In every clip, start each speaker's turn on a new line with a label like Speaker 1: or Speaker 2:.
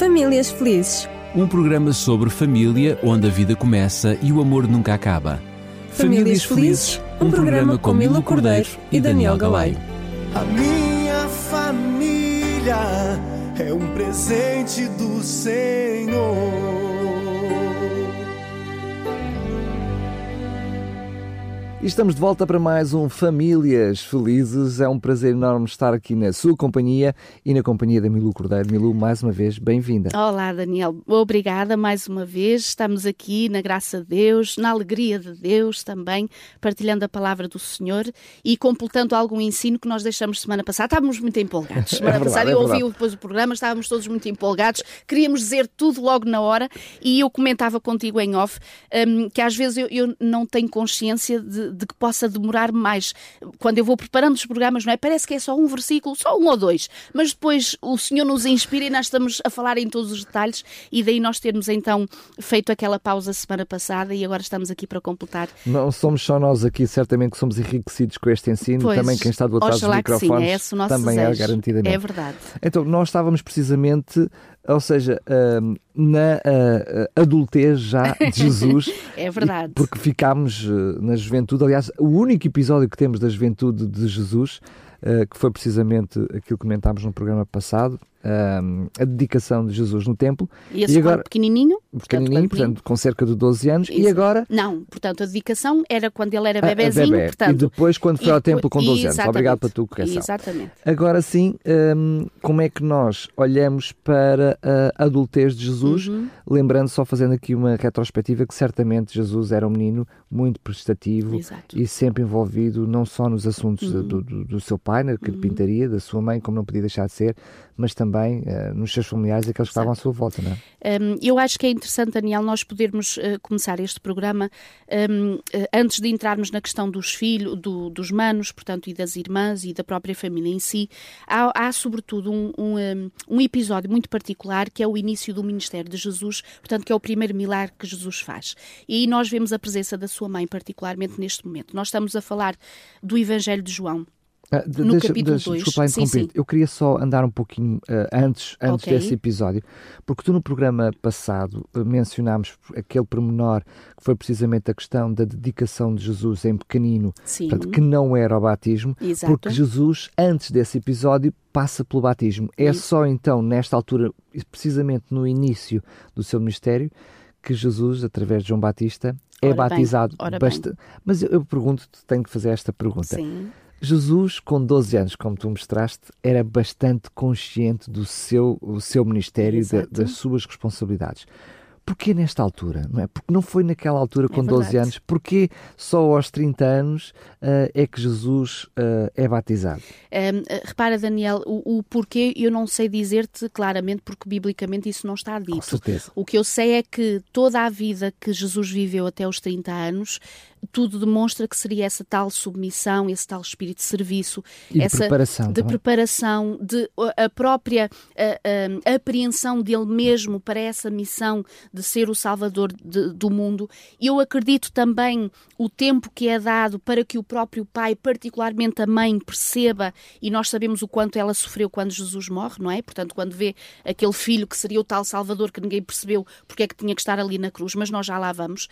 Speaker 1: Famílias Felizes.
Speaker 2: Um programa sobre família onde a vida começa e o amor nunca acaba.
Speaker 1: Famílias Felizes, um programa com Milo Cordeiro e Daniel Galaio.
Speaker 3: A minha família é um presente do Senhor.
Speaker 4: E estamos de volta para mais um Famílias Felizes. É um prazer enorme estar aqui na sua companhia e na companhia da Milu Cordeiro. Milu, mais uma vez, bem-vinda.
Speaker 5: Olá, Daniel. Obrigada mais uma vez. Estamos aqui na graça de Deus, na alegria de Deus também, partilhando a palavra do Senhor e completando algum ensino que nós deixamos semana passada. Estávamos muito empolgados. Semana
Speaker 4: É verdade,
Speaker 5: passada
Speaker 4: é
Speaker 5: eu ouvi depois o programa, estávamos todos muito empolgados, queríamos dizer tudo logo na hora e eu comentava contigo em off hum, que às vezes eu, eu não tenho consciência de, de que possa demorar mais. Quando eu vou preparando os programas, não é? Parece que é só um versículo, só um ou dois, mas depois o Senhor nos inspira e nós estamos a falar em todos os detalhes e daí nós termos então feito aquela pausa semana passada e agora estamos aqui para completar.
Speaker 4: Não somos só nós aqui, certamente que somos enriquecidos com este ensino.
Speaker 5: Pois,
Speaker 4: também quem está do outro lado dos
Speaker 5: que sim,
Speaker 4: microfones
Speaker 5: é
Speaker 4: também é
Speaker 5: desejo.
Speaker 4: garantidamente.
Speaker 5: É verdade.
Speaker 4: Então, nós estávamos precisamente, ou seja, hum, na adultez já de Jesus.
Speaker 5: É verdade.
Speaker 4: Porque ficámos eh, na juventude. Aliás, o único episódio que temos da juventude de Jesus, eh, que foi precisamente aquilo que comentámos no programa passado, a dedicação de Jesus no templo.
Speaker 5: E esse
Speaker 4: E agora-
Speaker 5: pequenininho,
Speaker 4: Pequenininho,
Speaker 5: quando
Speaker 4: portanto, com cerca de 12 anos. E
Speaker 5: Exato.
Speaker 4: agora.
Speaker 5: Não, portanto, a dedicação era quando ele era
Speaker 4: a- a
Speaker 5: bebezinho,
Speaker 4: bebé.
Speaker 5: portanto.
Speaker 4: e depois, quando foi
Speaker 5: e
Speaker 4: ao templo com 12 anos. Obrigado pela tua correção.
Speaker 5: Exatamente.
Speaker 4: Agora sim, hum, como é que nós olhamos para a adultez de Jesus,
Speaker 5: Uhum.
Speaker 4: lembrando, só fazendo aqui uma retrospectiva, que certamente Jesus era um menino muito prestativo
Speaker 5: Exato.
Speaker 4: e sempre envolvido não só nos assuntos
Speaker 5: Uhum.
Speaker 4: do, do- do seu pai, na carpintaria, da sua mãe, como não podia deixar de ser, mas também eh, nos seus familiares e aqueles que estavam à sua volta, não é?
Speaker 5: Um, eu acho que é interessante, Daniel, nós podermos uh, começar este programa um, uh, antes de entrarmos na questão dos filhos, do- dos manos, portanto, e das irmãs e da própria família em si. Há, há, sobretudo, um, um, um, um episódio muito particular que é o início do ministério de Jesus, portanto, que é o primeiro milagre que Jesus faz. E aí nós vemos a presença da sua mãe, particularmente neste momento. Nós estamos a falar do Evangelho de João.
Speaker 4: Ah, de-
Speaker 5: No
Speaker 4: deixa-
Speaker 5: capítulo
Speaker 4: deixa-
Speaker 5: dois.
Speaker 4: Desculpa lá
Speaker 5: Sim, sim.
Speaker 4: Eu queria só andar um pouquinho ah, antes, antes
Speaker 5: Ok.
Speaker 4: desse episódio, porque tu no programa passado ah, mencionámos aquele pormenor que foi precisamente a questão da dedicação de Jesus em pequenino, portanto, que não era o batismo,
Speaker 5: Exato.
Speaker 4: porque Jesus, antes desse episódio, passa pelo batismo. É
Speaker 5: Isso.
Speaker 4: só então, nesta altura, precisamente no início do seu ministério, que Jesus, através de João Batista, é
Speaker 5: Ora bem,
Speaker 4: batizado.
Speaker 5: bem.
Speaker 4: basta- Mas eu, eu pergunto-te, tenho que fazer esta pergunta.
Speaker 5: Sim.
Speaker 4: Jesus, com 12 anos, como tu mostraste, era bastante consciente do seu, o seu ministério, e da- das suas responsabilidades. Porquê nesta altura? Não é? Porque não foi naquela altura com 12
Speaker 5: verdade.
Speaker 4: anos? Porquê só aos 30 anos ah, é que Jesus ah, é batizado?
Speaker 5: Um, uh, repara, Daniel, o, o porquê eu não sei dizer-te claramente, porque biblicamente isso não está
Speaker 4: Com
Speaker 5: dito.
Speaker 4: certeza.
Speaker 5: O que eu sei é que toda a vida que Jesus viveu até os 30 anos, tudo demonstra que seria essa tal submissão, esse tal espírito de serviço,
Speaker 4: E de
Speaker 5: essa
Speaker 4: preparação
Speaker 5: de preparação, de a própria uh, um, apreensão dele mesmo para essa missão de ser o salvador de- do mundo. Eu acredito também o tempo que é dado para que o próprio pai, particularmente a mãe, perceba, e nós sabemos o quanto ela sofreu quando Jesus morre, não é? Portanto, quando vê aquele filho que seria o tal salvador que ninguém percebeu porque é que tinha que estar ali na cruz, mas nós já lá vamos.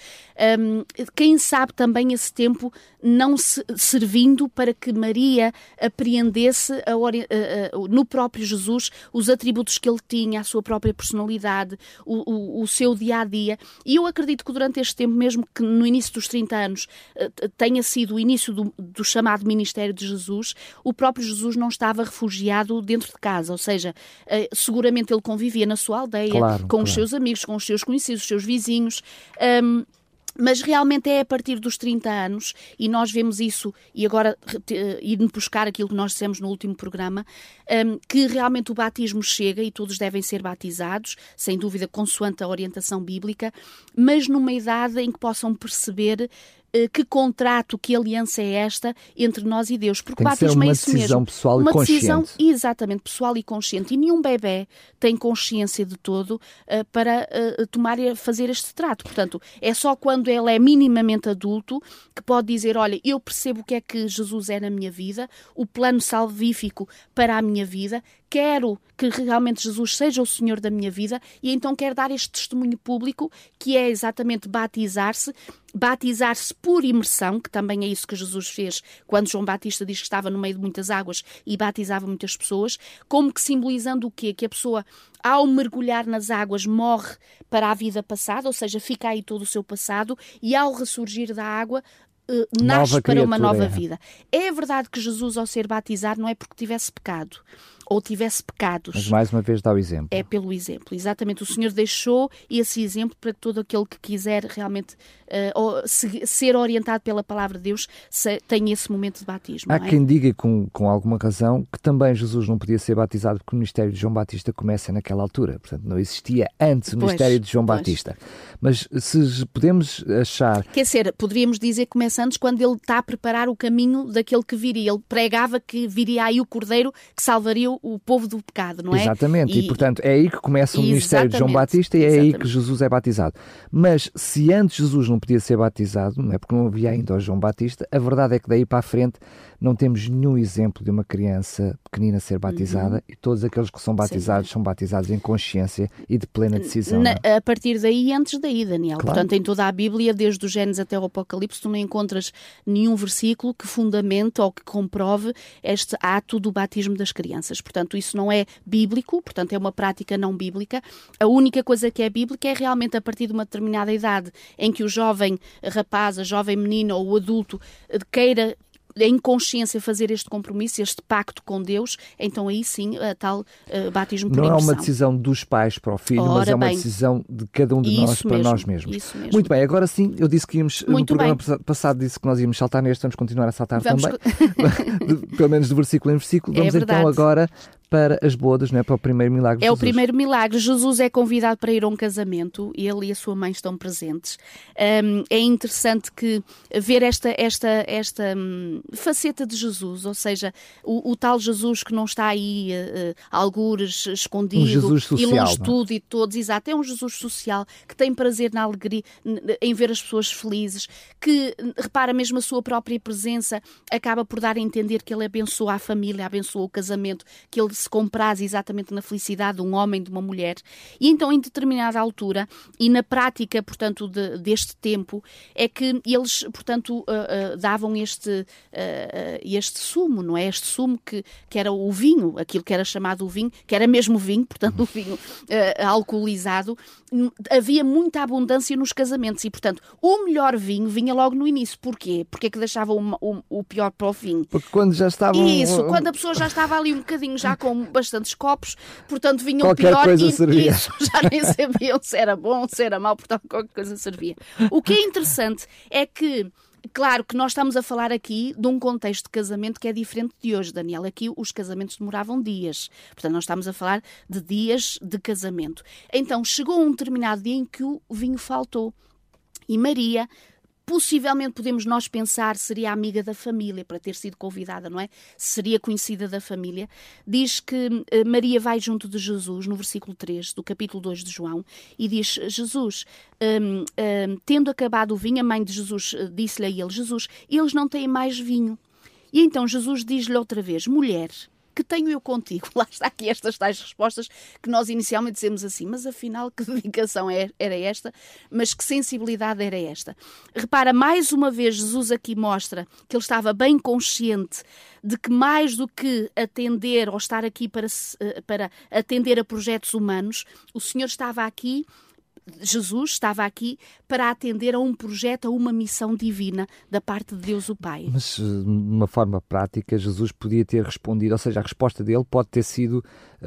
Speaker 5: Um, quem sabe também esse tempo não se servindo para que Maria apreendesse a a- a- no próprio Jesus os atributos que ele tinha, a sua própria personalidade, o, o- o seu dia a dia. E eu acredito que durante este tempo, mesmo que no início dos 30 anos eh, tenha sido o início do, do chamado ministério de Jesus, o próprio Jesus não estava refugiado dentro de casa, ou seja, eh, seguramente ele convivia na sua aldeia,
Speaker 4: Claro,
Speaker 5: com os
Speaker 4: claro.
Speaker 5: seus amigos, com os seus conhecidos, os seus vizinhos. Ahm, mas realmente é a partir dos 30 anos, e nós vemos isso, e agora eh, ir buscar aquilo que nós dissemos no último programa, hum, que realmente o batismo chega e todos devem ser batizados, sem dúvida, consoante a orientação bíblica, mas numa idade em que possam perceber que contrato, que aliança é esta entre nós e Deus. Porque
Speaker 4: Tem
Speaker 5: o
Speaker 4: que ser
Speaker 5: batismo
Speaker 4: uma
Speaker 5: é isso
Speaker 4: decisão
Speaker 5: mesmo.
Speaker 4: pessoal e
Speaker 5: uma decisão
Speaker 4: consciente.
Speaker 5: exatamente pessoal e consciente. E nenhum bebê tem consciência de todo eh, para eh, tomar e fazer este trato. Portanto, é só quando ele é minimamente adulto que pode dizer: Olha, eu percebo o que é que Jesus é na minha vida, o plano salvífico para a minha vida, quero que realmente Jesus seja o Senhor da minha vida e então quero dar este testemunho público que é exatamente batizar-se, batizar-se por imersão, que também é isso que Jesus fez quando João Batista diz que estava no meio de muitas águas e batizava muitas pessoas, como que simbolizando o quê? Que a pessoa, ao mergulhar nas águas, morre para a vida passada, ou seja, fica aí todo o seu passado, e ao ressurgir da água, Uh, nasce
Speaker 4: Nova
Speaker 5: para uma nova
Speaker 4: criatura,
Speaker 5: vida. É verdade que Jesus, ao ser batizado, não é porque tivesse pecado ou tivesse pecados.
Speaker 4: Mas mais uma vez dá o exemplo.
Speaker 5: É pelo exemplo, exatamente. O Senhor deixou esse exemplo para todo aquele que quiser realmente uh, ser orientado pela palavra de Deus, se, tenha esse momento de batismo.
Speaker 4: Há
Speaker 5: é?
Speaker 4: quem diga com, com alguma razão que também Jesus não podia ser batizado porque o ministério de João Batista começa naquela altura. Portanto, não existia antes o
Speaker 5: Pois,
Speaker 4: ministério de João
Speaker 5: pois.
Speaker 4: Batista. Mas se podemos achar
Speaker 5: Quer dizer, poderíamos dizer que começa antes quando ele está a preparar o caminho daquele que viria. Ele pregava que viria aí o Cordeiro que salvaria o povo do pecado, não é?
Speaker 4: Exatamente, e, portanto é aí que começa o ministério de João Batista e é aí
Speaker 5: exatamente.
Speaker 4: que Jesus é batizado. Mas se antes Jesus não podia ser batizado, não é porque não havia ainda o João Batista, a verdade é que daí para a frente não temos nenhum exemplo de uma criança pequenina ser batizada
Speaker 5: Uhum.
Speaker 4: e todos aqueles que são batizados são batizados em consciência e de plena decisão.
Speaker 5: Na-
Speaker 4: é?
Speaker 5: a partir daí e antes daí, Daniel.
Speaker 4: Claro.
Speaker 5: Portanto, em toda a Bíblia, desde o Gênesis até o Apocalipse, tu não encontras nenhum versículo que fundamente ou que comprove este ato do batismo das crianças. Portanto, isso não é bíblico, portanto, é uma prática não bíblica. A única coisa que é bíblica é realmente a partir de uma determinada idade em que o jovem rapaz, a jovem menina ou o adulto queira em consciência fazer este compromisso, este pacto com Deus, então aí sim a tal eh, batismo por
Speaker 4: Não é uma
Speaker 5: imersão.
Speaker 4: decisão dos pais para o filho, mas
Speaker 5: Ora
Speaker 4: é uma
Speaker 5: bem.
Speaker 4: decisão de cada um de nós
Speaker 5: Isso
Speaker 4: para
Speaker 5: mesmo,
Speaker 4: nós mesmos.
Speaker 5: mesmo.
Speaker 4: Muito bem, agora sim, eu disse que íamos, no
Speaker 5: Muito
Speaker 4: programa
Speaker 5: bem.
Speaker 4: passa- passado disse que nós íamos saltar neste, vamos continuar a saltar
Speaker 5: Vamos
Speaker 4: também, de- pelo menos de versículo em versículo.
Speaker 5: É
Speaker 4: Vamos então
Speaker 5: verdade.
Speaker 4: agora para as bodas, não é? Para o primeiro milagre de
Speaker 5: É o
Speaker 4: Jesus.
Speaker 5: primeiro milagre. Jesus é convidado para ir a um casamento, ele e a sua mãe estão presentes. Hum, é interessante que ver esta, esta, esta hum, faceta de Jesus, ou seja, o, o tal Jesus que não está aí uh, algures, escondido,
Speaker 4: Um Jesus
Speaker 5: e
Speaker 4: social,
Speaker 5: longe
Speaker 4: não é?
Speaker 5: de tudo e de todos, exato. É um Jesus social que tem prazer na alegria, em ver as pessoas felizes, que repara mesmo a sua própria presença, acaba por dar a entender que ele abençoa a família, abençoa o casamento, que ele se compraz exatamente na felicidade de um homem, de uma mulher. E então, em determinada altura, e na prática, portanto, de- deste tempo, é que eles, portanto, ah, ah, davam este, ah, este sumo, não é? Este sumo que, que era o vinho, aquilo que era chamado o vinho, que era mesmo vinho, portanto, o vinho alcoolizado. Havia muita abundância nos casamentos e, portanto, o melhor vinho vinha logo no início. Porquê? Porque é que deixavam o, o- o pior para o fim?
Speaker 4: Porque quando já estavam.
Speaker 5: Isso, quando a pessoa já estava ali um bocadinho já com bastantes copos, portanto vinha o
Speaker 4: Qualquer
Speaker 5: pior
Speaker 4: coisa
Speaker 5: e
Speaker 4: servia.
Speaker 5: isso já nem sabiam se era bom, se era mau, portanto qualquer coisa servia. O que é interessante é que Claro que nós estamos a falar aqui de um contexto de casamento que é diferente de hoje, Daniel. Aqui os casamentos demoravam dias. Portanto, nós estamos a falar de dias de casamento. Então, chegou um determinado dia em que o vinho faltou. E Maria, possivelmente podemos nós pensar, seria amiga da família, para ter sido convidada, não é? Seria conhecida da família. Diz que eh, Maria vai junto de Jesus, no versículo 3 do capítulo 2 de João, e diz: Jesus, hum, hum, tendo acabado o vinho, a mãe de Jesus eh, disse-lhe a ele: Jesus, eles não têm mais vinho. E então Jesus diz-lhe outra vez: Mulher, que tenho eu contigo? Lá está aqui estas tais respostas que nós inicialmente dizemos assim, mas afinal que dedicação é- era esta? Mas que sensibilidade era esta? Repara, mais uma vez Jesus aqui mostra que ele estava bem consciente de que mais do que atender ou estar aqui para, eh, para atender a projetos humanos, o Senhor estava aqui Jesus estava aqui para atender a um projeto, a uma missão divina da parte de Deus o Pai.
Speaker 4: Mas eh, de uma forma prática, Jesus podia ter respondido, ou seja, a resposta dele pode ter sido,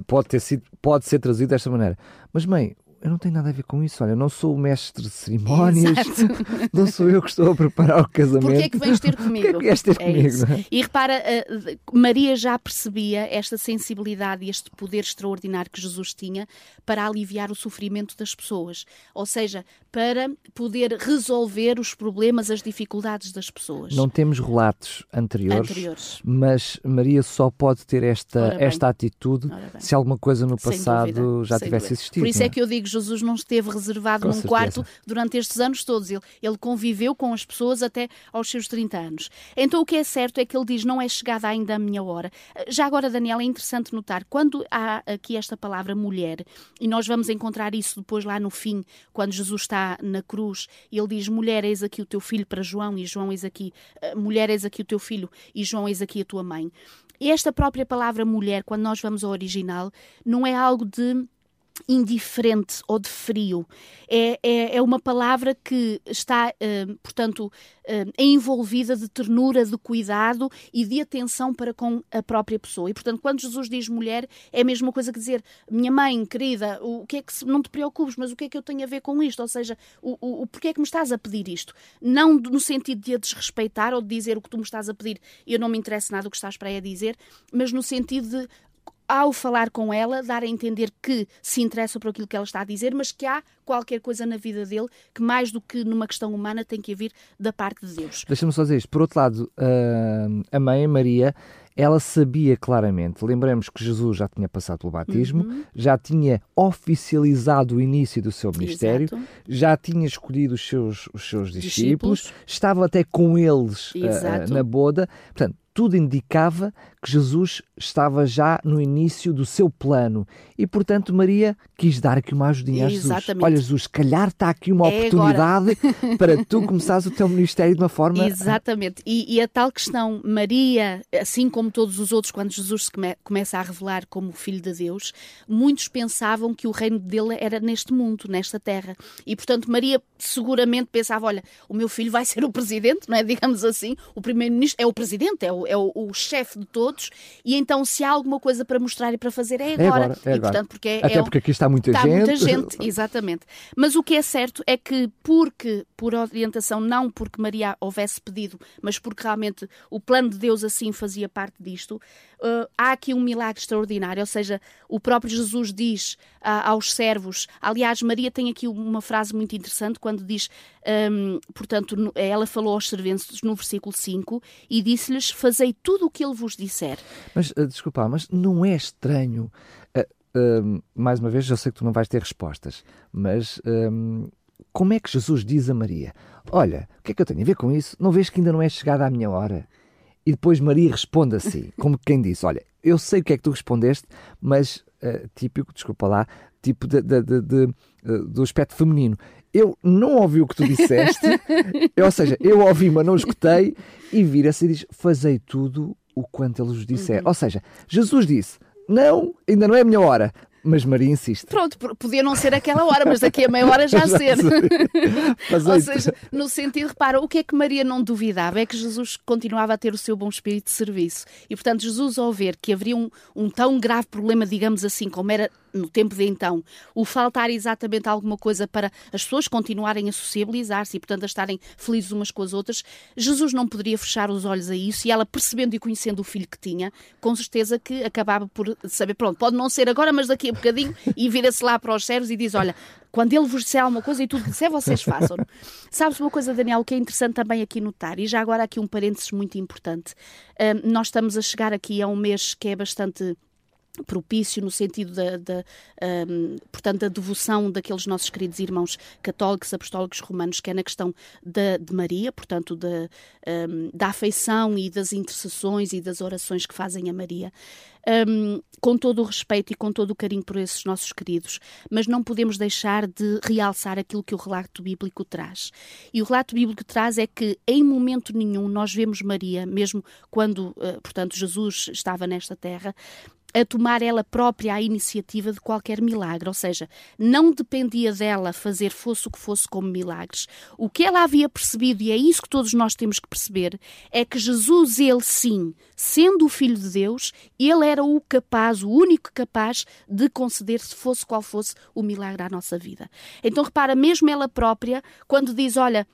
Speaker 4: pode ter sido, pode ser traduzida desta maneira. Mas mãe, eu não tenho nada a ver com isso. Olha, eu não sou o mestre de cerimónias,
Speaker 5: Exato.
Speaker 4: não sou eu que estou a preparar o casamento.
Speaker 5: Porquê é que vens ter comigo?
Speaker 4: Porquê é que vieste ter
Speaker 5: É
Speaker 4: comigo, é?
Speaker 5: E repara, eh, Maria já percebia esta sensibilidade e este poder extraordinário que Jesus tinha para aliviar o sofrimento das pessoas. Ou seja, para poder resolver os problemas, as dificuldades das pessoas.
Speaker 4: Não temos relatos anteriores,
Speaker 5: Anteriores.
Speaker 4: mas Maria só pode ter esta, esta atitude se alguma coisa no
Speaker 5: Sem
Speaker 4: passado
Speaker 5: dúvida,
Speaker 4: já
Speaker 5: sem
Speaker 4: tivesse
Speaker 5: dúvida.
Speaker 4: existido.
Speaker 5: Por isso é que eu digo, Jesus não esteve reservado
Speaker 4: Com
Speaker 5: num
Speaker 4: certeza.
Speaker 5: quarto durante estes anos todos. Ele, ele conviveu com as pessoas até aos seus 30 anos. Então o que é certo é que ele diz: não é chegada ainda a minha hora. Já agora, Daniel, é interessante notar, quando há aqui esta palavra mulher, e nós vamos encontrar isso depois lá no fim, quando Jesus está na cruz, e ele diz: mulher, eis aqui o teu filho para João, e João, eis aqui, eh, mulher, eis aqui o teu filho, e João, eis aqui a tua mãe. Esta própria palavra mulher, quando nós vamos ao original, não é algo de indiferente ou de frio. É, é, é uma palavra que está, eh, portanto, eh, envolvida de ternura, de cuidado e de atenção para com a própria pessoa. E, portanto, quando Jesus diz mulher, é a mesma coisa que dizer minha mãe, querida, o que é que se, não te preocupes, mas o que é que eu tenho a ver com isto? Ou seja, o, o, o porquê é que me estás a pedir isto? Não no sentido de a desrespeitar ou de dizer o que tu me estás a pedir, eu não me interessa nada o que estás para aí a dizer, mas no sentido de ao falar com ela, dar a entender que se interessa por aquilo que ela está a dizer, mas que há qualquer coisa na vida dele que, mais do que numa questão humana, tem que vir da parte de Deus.
Speaker 4: Deixa-me só dizer isto. Por outro lado, ah, a mãe, Maria, ela sabia claramente, lembremos que Jesus já tinha passado pelo batismo,
Speaker 5: Uhum.
Speaker 4: já tinha oficializado o início do seu ministério,
Speaker 5: Exato.
Speaker 4: já tinha escolhido os seus, os seus discípulos,
Speaker 5: Discípulos.
Speaker 4: estava até com eles
Speaker 5: Exato.
Speaker 4: na boda. Portanto, tudo indicava que Jesus estava já no início do seu plano e, portanto, Maria quis dar aqui uma ajudinha a Jesus.
Speaker 5: Exatamente.
Speaker 4: Olha, Jesus, calhar está aqui uma
Speaker 5: É
Speaker 4: oportunidade para tu começares o teu ministério de uma forma
Speaker 5: Exatamente. E, e a tal questão, Maria, assim como todos os outros, quando Jesus se come- começa a revelar como Filho de Deus, muitos pensavam que o reino dele era neste mundo, nesta terra. E, portanto, Maria seguramente pensava: olha, o meu filho vai ser o presidente, não é? Digamos assim, o primeiro-ministro é o presidente, é o, é o, o chefe de todos, e então se há alguma coisa para mostrar e para fazer é
Speaker 4: É
Speaker 5: agora.
Speaker 4: agora, é
Speaker 5: e,
Speaker 4: agora.
Speaker 5: portanto, porque é,
Speaker 4: Até
Speaker 5: é um-
Speaker 4: porque aqui está muita
Speaker 5: Está
Speaker 4: gente.
Speaker 5: muita gente, exatamente. Mas o que é certo é que, porque, por orientação, não porque Maria houvesse pedido, mas porque realmente o plano de Deus assim fazia parte disto, eh, há aqui um milagre extraordinário. Ou seja, o próprio Jesus diz ah, aos servos. Aliás, Maria tem aqui uma frase muito interessante quando diz, hum, portanto, no- ela falou aos serventes no versículo 5 e disse-lhes: Fazei tudo o que ele vos disser.
Speaker 4: Mas, uh, desculpa, mas não é estranho. uh, um, mais uma vez, eu sei que tu não vais ter respostas, mas como é que Jesus diz a Maria: Olha, o que é que eu tenho a ver com isso? Não vês que ainda não é chegada a minha hora? E depois Maria responde assim, como quem disse: Olha, eu sei o que é que tu respondeste, mas uh, típico, desculpa lá, tipo de, de- de- uh, do aspecto feminino. Eu não ouvi o que tu disseste, ou seja, eu ouvi, mas não escutei, e vira-se e diz: Fazei tudo o quanto ele vos disser. Ou seja, Jesus disse: Não, ainda não é a minha hora. Mas Maria insiste.
Speaker 5: Pronto, podia não ser aquela hora, mas daqui a meia hora já ser.
Speaker 4: Fazei
Speaker 5: Ou seja, no sentido, repara, o que é que Maria não duvidava é que Jesus continuava a ter o seu bom espírito de serviço. E, portanto, Jesus, ao ver que haveria um, um tão grave problema, digamos assim, como era no tempo de então, o faltar exatamente alguma coisa para as pessoas continuarem a sociabilizar-se e, portanto, a estarem felizes umas com as outras, Jesus não poderia fechar os olhos a isso e ela, percebendo e conhecendo o filho que tinha, com certeza que acabava por saber, pronto, pode não ser agora, mas daqui a bocadinho, e vira-se lá para os servos e diz, olha, quando ele vos disser alguma coisa e tudo que disser, vocês façam. Sabes uma coisa, Daniel, que é interessante também aqui notar, e já agora aqui um parênteses muito importante. Ahm, nós estamos a chegar aqui a um mês que é bastante propício no sentido da, da, ahm, portanto, da devoção daqueles nossos queridos irmãos católicos, apostólicos romanos, que é na questão da, de Maria, portanto, da, ahm, da afeição e das intercessões e das orações que fazem a Maria. Ahm, com todo o respeito e com todo o carinho por esses nossos queridos, mas não podemos deixar de realçar aquilo que o relato bíblico traz. E o relato bíblico traz é que em momento nenhum nós vemos Maria, mesmo quando, eh, portanto, Jesus estava nesta terra, a tomar ela própria a iniciativa de qualquer milagre, ou seja, não dependia dela fazer fosse o que fosse como milagres. O que ela havia percebido, e é isso que todos nós temos que perceber, é que Jesus, ele sim, sendo o Filho de Deus, ele era o capaz, o único capaz de conceder, se fosse qual fosse, o milagre à nossa vida. Então repara, mesmo ela própria, quando diz, olha,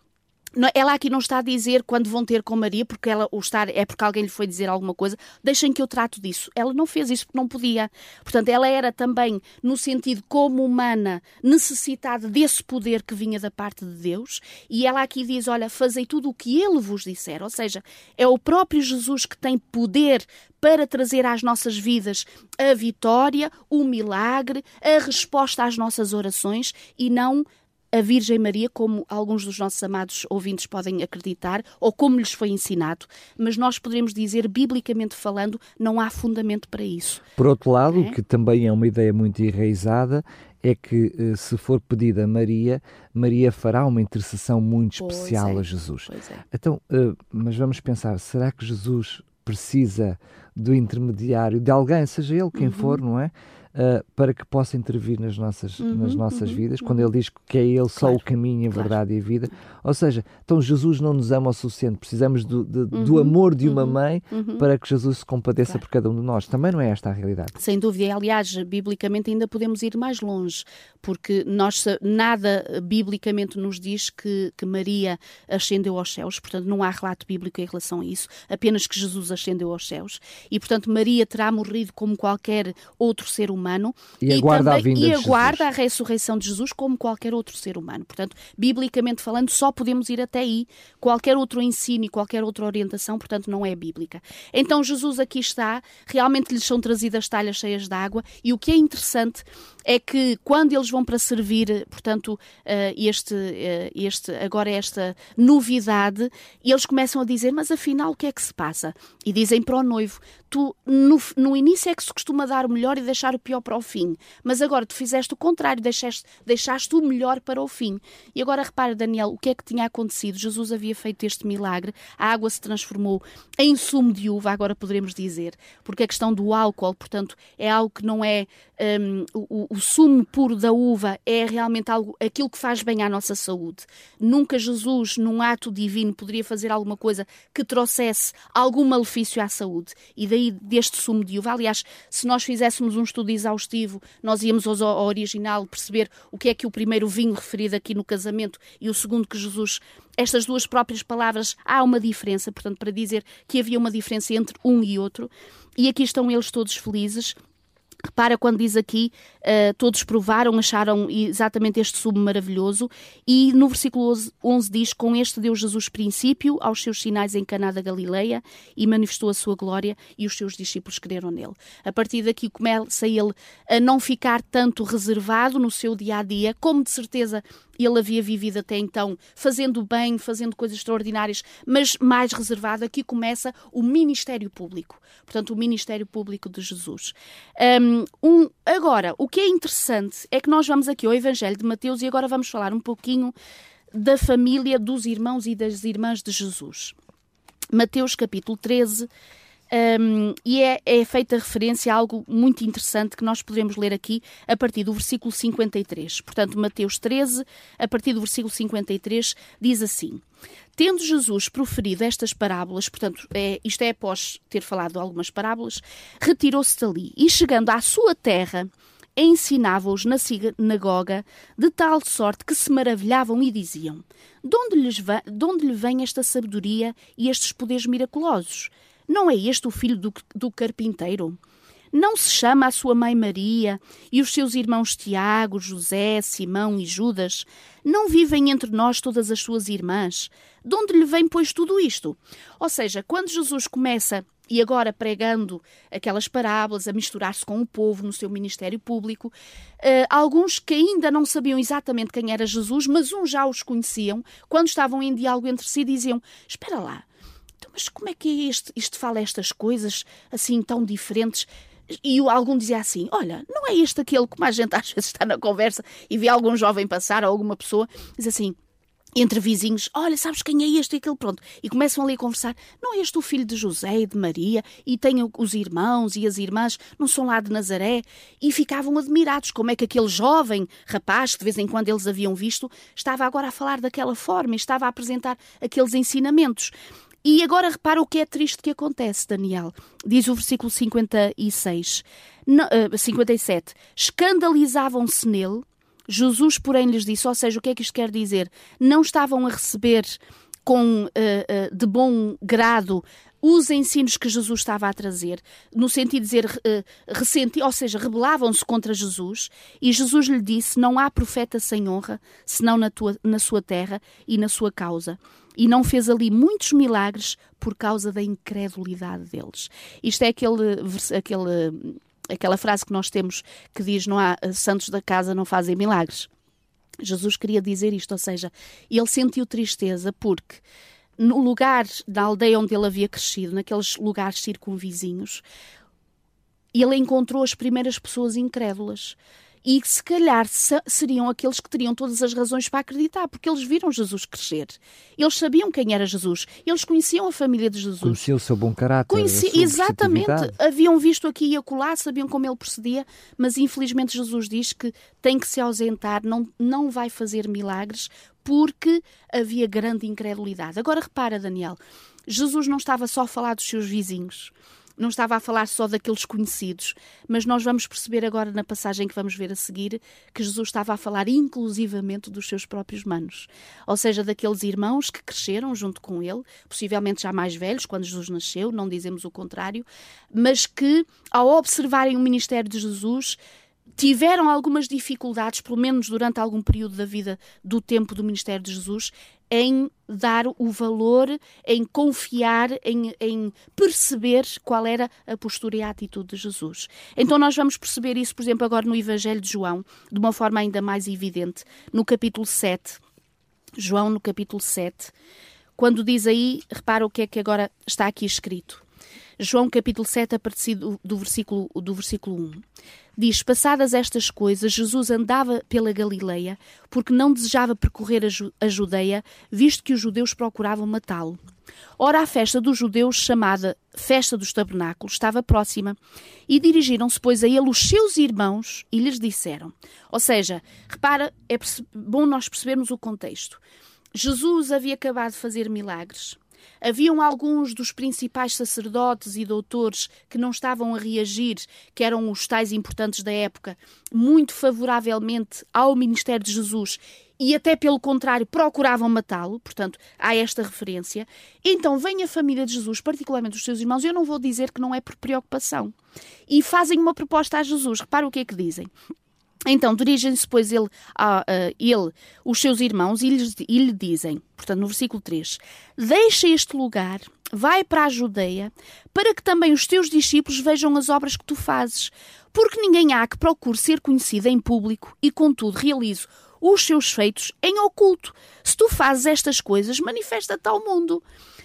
Speaker 5: ela aqui não está a dizer quando vão ter com Maria, porque ela o estar é porque alguém lhe foi dizer alguma coisa, deixem que eu trato disso. Ela não fez isso porque não podia. Portanto, ela era também, no sentido como humana, necessitada desse poder que vinha da parte de Deus, e ela aqui diz: Olha, fazei tudo o que ele vos disser. Ou seja, é o próprio Jesus que tem poder para trazer às nossas vidas a vitória, o milagre, a resposta às nossas orações e não a Virgem Maria, como alguns dos nossos amados ouvintes podem acreditar, ou como lhes foi ensinado, mas nós poderemos dizer, biblicamente falando, não há fundamento para isso.
Speaker 4: Por outro lado, é? que também é uma ideia muito enraizada, é que eh, se for pedida a Maria, Maria fará uma intercessão muito pois especial é, a Jesus.
Speaker 5: É.
Speaker 4: Então, eh, mas vamos pensar, será que Jesus precisa do intermediário, de alguém, seja ele quem uhum. for, não é? Uh, para que possa intervir nas nossas, uhum, nas nossas uhum, vidas, uhum. quando ele diz que é ele claro, só o caminho, a verdade claro. e a vida. Ou seja, então Jesus não nos ama o suficiente, precisamos do, de, do uhum, amor de uma uhum, mãe uhum. para que Jesus se compadeça claro. por cada um de nós. Também não é esta a realidade.
Speaker 5: Sem dúvida, aliás, biblicamente ainda podemos ir mais longe, porque nós nada biblicamente nos diz que, que Maria ascendeu aos céus, portanto não há relato bíblico em relação a isso, apenas que Jesus ascendeu aos céus e portanto Maria terá morrido como qualquer outro ser humano humano
Speaker 4: e, e aguarda, também, a,
Speaker 5: e aguarda a ressurreição de Jesus como qualquer outro ser humano. Portanto, biblicamente falando, só podemos ir até aí. Qualquer outro ensino e qualquer outra orientação, portanto, não é bíblica. Então, Jesus aqui está, realmente lhes são trazidas talhas cheias de água, e o que é interessante é que quando eles vão para servir, portanto, eh, este, eh, este, agora esta novidade, eles começam a dizer, mas afinal o que é que se passa? E dizem para o noivo, tu no, no início é que se costuma dar o melhor e deixar o pior para o fim, mas agora tu fizeste o contrário, deixaste, deixaste o melhor para o fim. E agora repara, Daniel, o que é que tinha acontecido? Jesus havia feito este milagre, a água se transformou em sumo de uva, agora poderemos dizer, porque a questão do álcool, portanto, é algo que não é um, o, o sumo puro da uva é realmente algo, aquilo que faz bem à nossa saúde. Nunca Jesus, num ato divino, poderia fazer alguma coisa que trouxesse algum malefício à saúde. E daí deste sumo de uva. Aliás, se nós fizéssemos um estudo exaustivo, nós íamos ao, ao original perceber o que é que o primeiro vinho referido aqui no casamento e o segundo que Jesus estas duas próprias palavras há uma diferença, portanto, para dizer que havia uma diferença entre um e outro. E aqui estão eles todos felizes, Repara quando diz aqui, uh, todos provaram, acharam exatamente este sumo maravilhoso, e no versículo 11 diz: Com este deu Jesus princípio aos seus sinais em Caná da Galileia e manifestou a sua glória, e os seus discípulos creram nele. A partir daqui começa ele a não ficar tanto reservado no seu dia a dia, como de certeza ele havia vivido até então, fazendo bem, fazendo coisas extraordinárias, mas mais reservado. Aqui começa o ministério público, portanto, o ministério público de Jesus. Um, agora, o que é interessante é que nós vamos aqui ao Evangelho de Mateus e agora vamos falar um pouquinho da família dos irmãos e das irmãs de Jesus. Mateus capítulo 13 um, e é, é, feita referência a algo muito interessante que nós poderemos ler aqui a partir do versículo 53. Portanto, Mateus 13, a partir do versículo 53, diz assim: Tendo Jesus proferido estas parábolas, portanto, é, isto é após ter falado algumas parábolas, retirou-se dali e, chegando à sua terra, ensinava-os na sinagoga, de tal sorte que se maravilhavam e diziam: De onde, lhes de onde lhe vem esta sabedoria e estes poderes miraculosos? Não é este o filho do, do carpinteiro? Não se chama a sua mãe Maria e os seus irmãos Tiago, José, Simão e Judas? Não vivem entre nós todas as suas irmãs? De onde lhe vem, pois, tudo isto? Ou seja, quando Jesus começa e agora pregando aquelas parábolas, a misturar-se com o povo no seu ministério público, uh, alguns que ainda não sabiam exatamente quem era Jesus, mas uns já os conheciam, quando estavam em diálogo entre si, diziam: Espera lá, mas como é que é este, isto fala estas coisas assim tão diferentes? E algum dizia assim: Olha, não é este aquele que mais gente às vezes está na conversa e vê algum jovem passar ou alguma pessoa, diz assim: entre vizinhos, olha, sabes quem é este e aquele, pronto. E começam ali a conversar, não é este o filho de José e de Maria? E tem os irmãos e as irmãs, não são lá de Nazaré? E ficavam admirados como é que aquele jovem rapaz, que de vez em quando eles haviam visto, estava agora a falar daquela forma e estava a apresentar aqueles ensinamentos. E agora repara o que é triste que acontece, Daniel. Diz o versículo 56, uh, 57. Escandalizavam-se nele. Jesus, porém, lhes disse, ou seja, o que é que isto quer dizer? Não estavam a receber com uh, uh, de bom grado os ensinos que Jesus estava a trazer, no sentido de dizer uh, ou seja, rebelavam-se contra Jesus, e Jesus lhe disse: Não há profeta sem honra, senão na, tua, na sua terra e na sua causa. E não fez ali muitos milagres por causa da incredulidade deles. Isto é aquele, aquele, aquela frase que nós temos que diz: Não há eh, santos da casa, não fazem milagres. Jesus queria dizer isto, ou seja, ele sentiu tristeza porque no lugar da aldeia onde ele havia crescido, naqueles lugares circunvizinhos, ele encontrou as primeiras pessoas incrédulas. E se calhar seriam aqueles que teriam todas as razões para acreditar, porque eles viram Jesus crescer. Eles sabiam quem era Jesus. Eles conheciam a família de Jesus.
Speaker 4: Conheciam o seu bom caráter. Conheci...
Speaker 5: Exatamente. Haviam visto aqui e acolá, sabiam como ele procedia, mas infelizmente Jesus diz que tem que se ausentar, não, não vai fazer milagres, porque havia grande incredulidade. Agora repara, Daniel, Jesus não estava só a falar dos seus vizinhos, não estava a falar só daqueles conhecidos, mas nós vamos perceber agora na passagem que vamos ver a seguir que Jesus estava a falar inclusivamente dos seus próprios manos, ou seja, daqueles irmãos que cresceram junto com ele, possivelmente já mais velhos quando Jesus nasceu, não dizemos o contrário, mas que ao observarem o ministério de Jesus tiveram algumas dificuldades, pelo menos durante algum período da vida do tempo do ministério de Jesus, em dar o valor, em confiar, em, em, perceber qual era a postura e a atitude de Jesus. Então nós vamos perceber isso, por exemplo, agora no Evangelho de João, de uma forma ainda mais evidente, no capítulo 7. João, no capítulo 7, quando diz aí, repara o que é que agora está aqui escrito. João capítulo 7, a partir do, versículo, do versículo 1. Diz: Passadas estas coisas, Jesus andava pela Galileia, porque não desejava percorrer a, Ju a Judeia, visto que os judeus procuravam matá-lo. Ora, a festa dos judeus, chamada Festa dos Tabernáculos, estava próxima, e dirigiram-se, pois, a ele os seus irmãos e lhes disseram. Ou seja, repara, é bom nós percebermos o contexto. Jesus havia acabado de fazer milagres, Haviam alguns dos principais sacerdotes e doutores que não estavam a reagir, que eram os tais importantes da época, muito favoravelmente ao ministério de Jesus e até pelo contrário procuravam matá-lo, portanto há esta referência. Então vem a família de Jesus, particularmente os seus irmãos, eu não vou dizer que não é por preocupação, e fazem uma proposta a Jesus. Repara o que é que dizem. Então dirigem-se, pois, ele, a, a, ele, os seus irmãos, e, lhes, e lhe dizem, portanto, no versículo 3: Deixa este lugar, vai para a Judeia, para que também os teus discípulos vejam as obras que tu fazes. Porque ninguém há que procure ser conhecido em público e, contudo, realize os seus feitos em oculto. Se tu fazes estas coisas, manifesta-te ao mundo.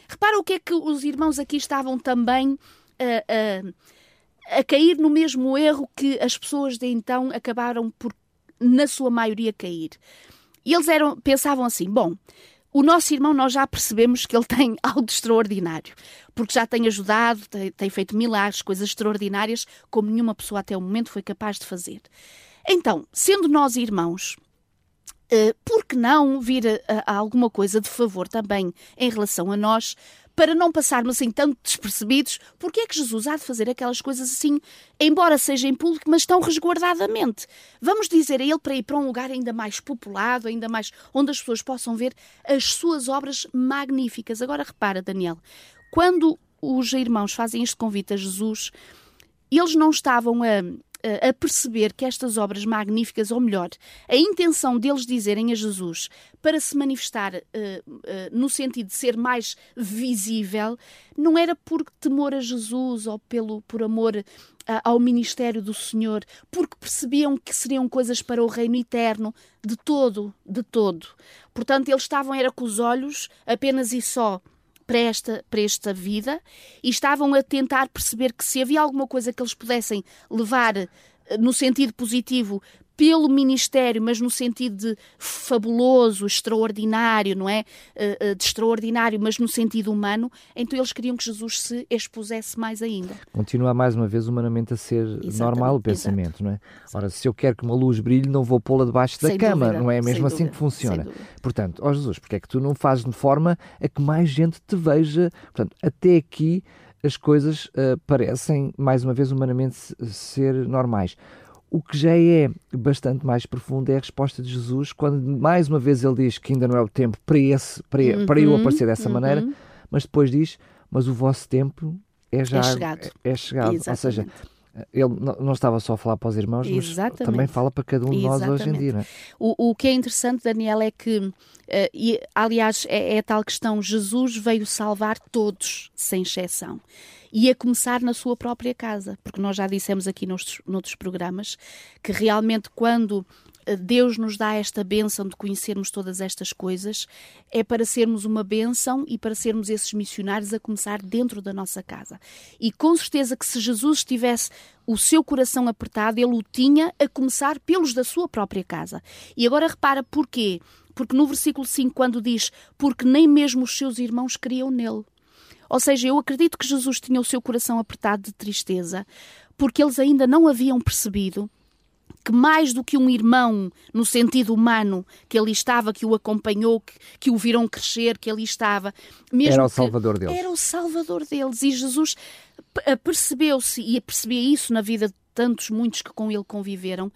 Speaker 5: Repara o que é que os irmãos aqui estavam também. Uh, uh, a cair no mesmo erro que as pessoas de então acabaram por, na sua maioria, cair. E eles eram, pensavam assim: bom, o nosso irmão nós já percebemos que ele tem algo de extraordinário, porque já tem ajudado, tem, tem feito milagres, coisas extraordinárias, como nenhuma pessoa até o momento foi capaz de fazer. Então, sendo nós irmãos, uh, por que não vir a, a alguma coisa de favor também em relação a nós, para não passarmos assim tanto despercebidos, porque é que Jesus há de fazer aquelas coisas assim, embora seja em público, mas tão resguardadamente? Vamos dizer a ele para ir para um lugar ainda mais populado, ainda mais onde as pessoas possam ver as suas obras magníficas. Agora repara, Daniel, quando os irmãos fazem este convite a Jesus, eles não estavam a a perceber que estas obras magníficas, ou melhor, a intenção deles dizerem a Jesus para se manifestar uh, uh, no sentido de ser mais visível, não era por temor a Jesus ou pelo, por amor ao ministério do Senhor, porque percebiam que seriam coisas para o reino eterno, de todo, de todo. Portanto, eles estavam era com os olhos apenas e só para esta, para esta vida e estavam a tentar perceber que se havia alguma coisa que eles pudessem levar eh, no sentido positivo pelo ministério, mas no sentido de fabuloso, extraordinário, não é? Eh, eh, de extraordinário, mas no sentido humano, então eles queriam que Jesus se expusesse mais ainda.
Speaker 4: Continua mais uma vez humanamente a ser Exatamente, normal o pensamento, exato. não é? Ora, se eu quero que uma luz brilhe, não vou pô-la debaixo da sem cama, dúvida, não é mesmo assim dúvida, que funciona? Portanto, ó Jesus, porque é que tu não fazes de forma a que mais gente te veja? Portanto, até aqui as coisas uh, parecem, mais uma vez, humanamente ser normais. O que já é bastante mais profundo é a resposta de Jesus, quando mais uma vez ele diz que ainda não é o tempo para, esse, para, uhum, para eu aparecer dessa uhum. maneira, mas depois diz: mas o vosso tempo é já
Speaker 5: É chegado.
Speaker 4: É, é chegado. Ou seja,
Speaker 5: Exatamente.
Speaker 4: ele não, estava só a falar para os irmãos, mas
Speaker 5: Exatamente.
Speaker 4: também fala para cada um de nós hoje em
Speaker 5: Exatamente.
Speaker 4: dia. é?
Speaker 5: O, o que é interessante, Daniel, é que, eh, e, aliás, é, é a tal questão: Jesus veio salvar todos, sem exceção. E a começar na sua própria casa, porque nós já dissemos aqui noutros, noutros programas que realmente quando eh, Deus nos dá esta bênção de conhecermos todas estas coisas, é para sermos uma bênção e para sermos esses missionários a começar dentro da nossa casa. E com certeza que se Jesus tivesse o seu coração apertado, ele o tinha a começar pelos da sua própria casa. E agora repara porquê? Porque no versículo 5, quando diz: Porque nem mesmo os seus irmãos criam nele. Ou seja, eu acredito que Jesus tinha o seu coração apertado de tristeza, porque eles ainda não haviam percebido que mais do que um irmão no sentido humano que ali estava, que o acompanhou, que, que o viram crescer, que ali estava, mesmo
Speaker 4: Era o Salvador deles.
Speaker 5: Era o Salvador deles e Jesus p- percebeu-se e percebia isso na vida de tantos muitos que com ele conviveram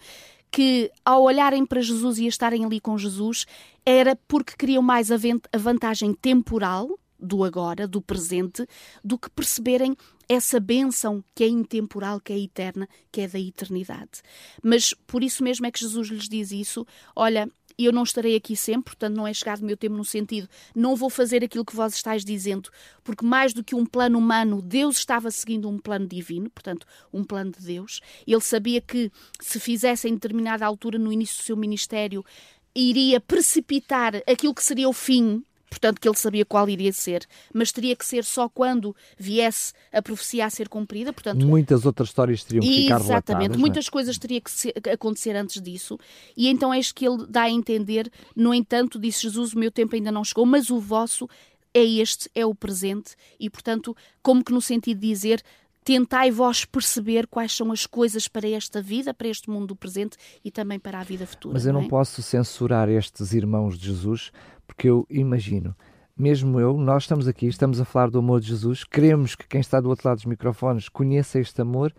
Speaker 5: que ao olharem para Jesus e estarem ali com Jesus era porque queriam mais a vantagem temporal do agora, do presente, do que perceberem essa bênção que é intemporal, que é eterna, que é da eternidade. Mas por isso mesmo é que Jesus lhes diz isso: olha, eu não estarei aqui sempre, portanto não é chegado o meu tempo no sentido, não vou fazer aquilo que vós estáis dizendo, porque mais do que um plano humano, Deus estava seguindo um plano divino, portanto, um plano de Deus. Ele sabia que se fizesse em determinada altura no início do seu ministério, iria precipitar aquilo que seria o fim, portanto que ele sabia qual iria ser, mas teria que ser só quando viesse a profecia a ser cumprida, portanto
Speaker 4: Muitas outras histórias teriam que ficar.
Speaker 5: Exatamente,
Speaker 4: não é?
Speaker 5: muitas coisas teriam que ser- acontecer antes disso, e então é isto que ele dá a entender. No entanto, disse Jesus: O meu tempo ainda não chegou, mas o vosso é este, é o presente, e portanto, como que no sentido de dizer. Tentai vós perceber quais são as coisas para esta vida, para este mundo do presente e também para a vida futura.
Speaker 4: Mas eu não
Speaker 5: é?
Speaker 4: posso censurar estes irmãos de Jesus, porque eu imagino, mesmo eu, nós estamos aqui, estamos a falar do amor de Jesus, queremos que quem está do outro lado dos microfones conheça este amor,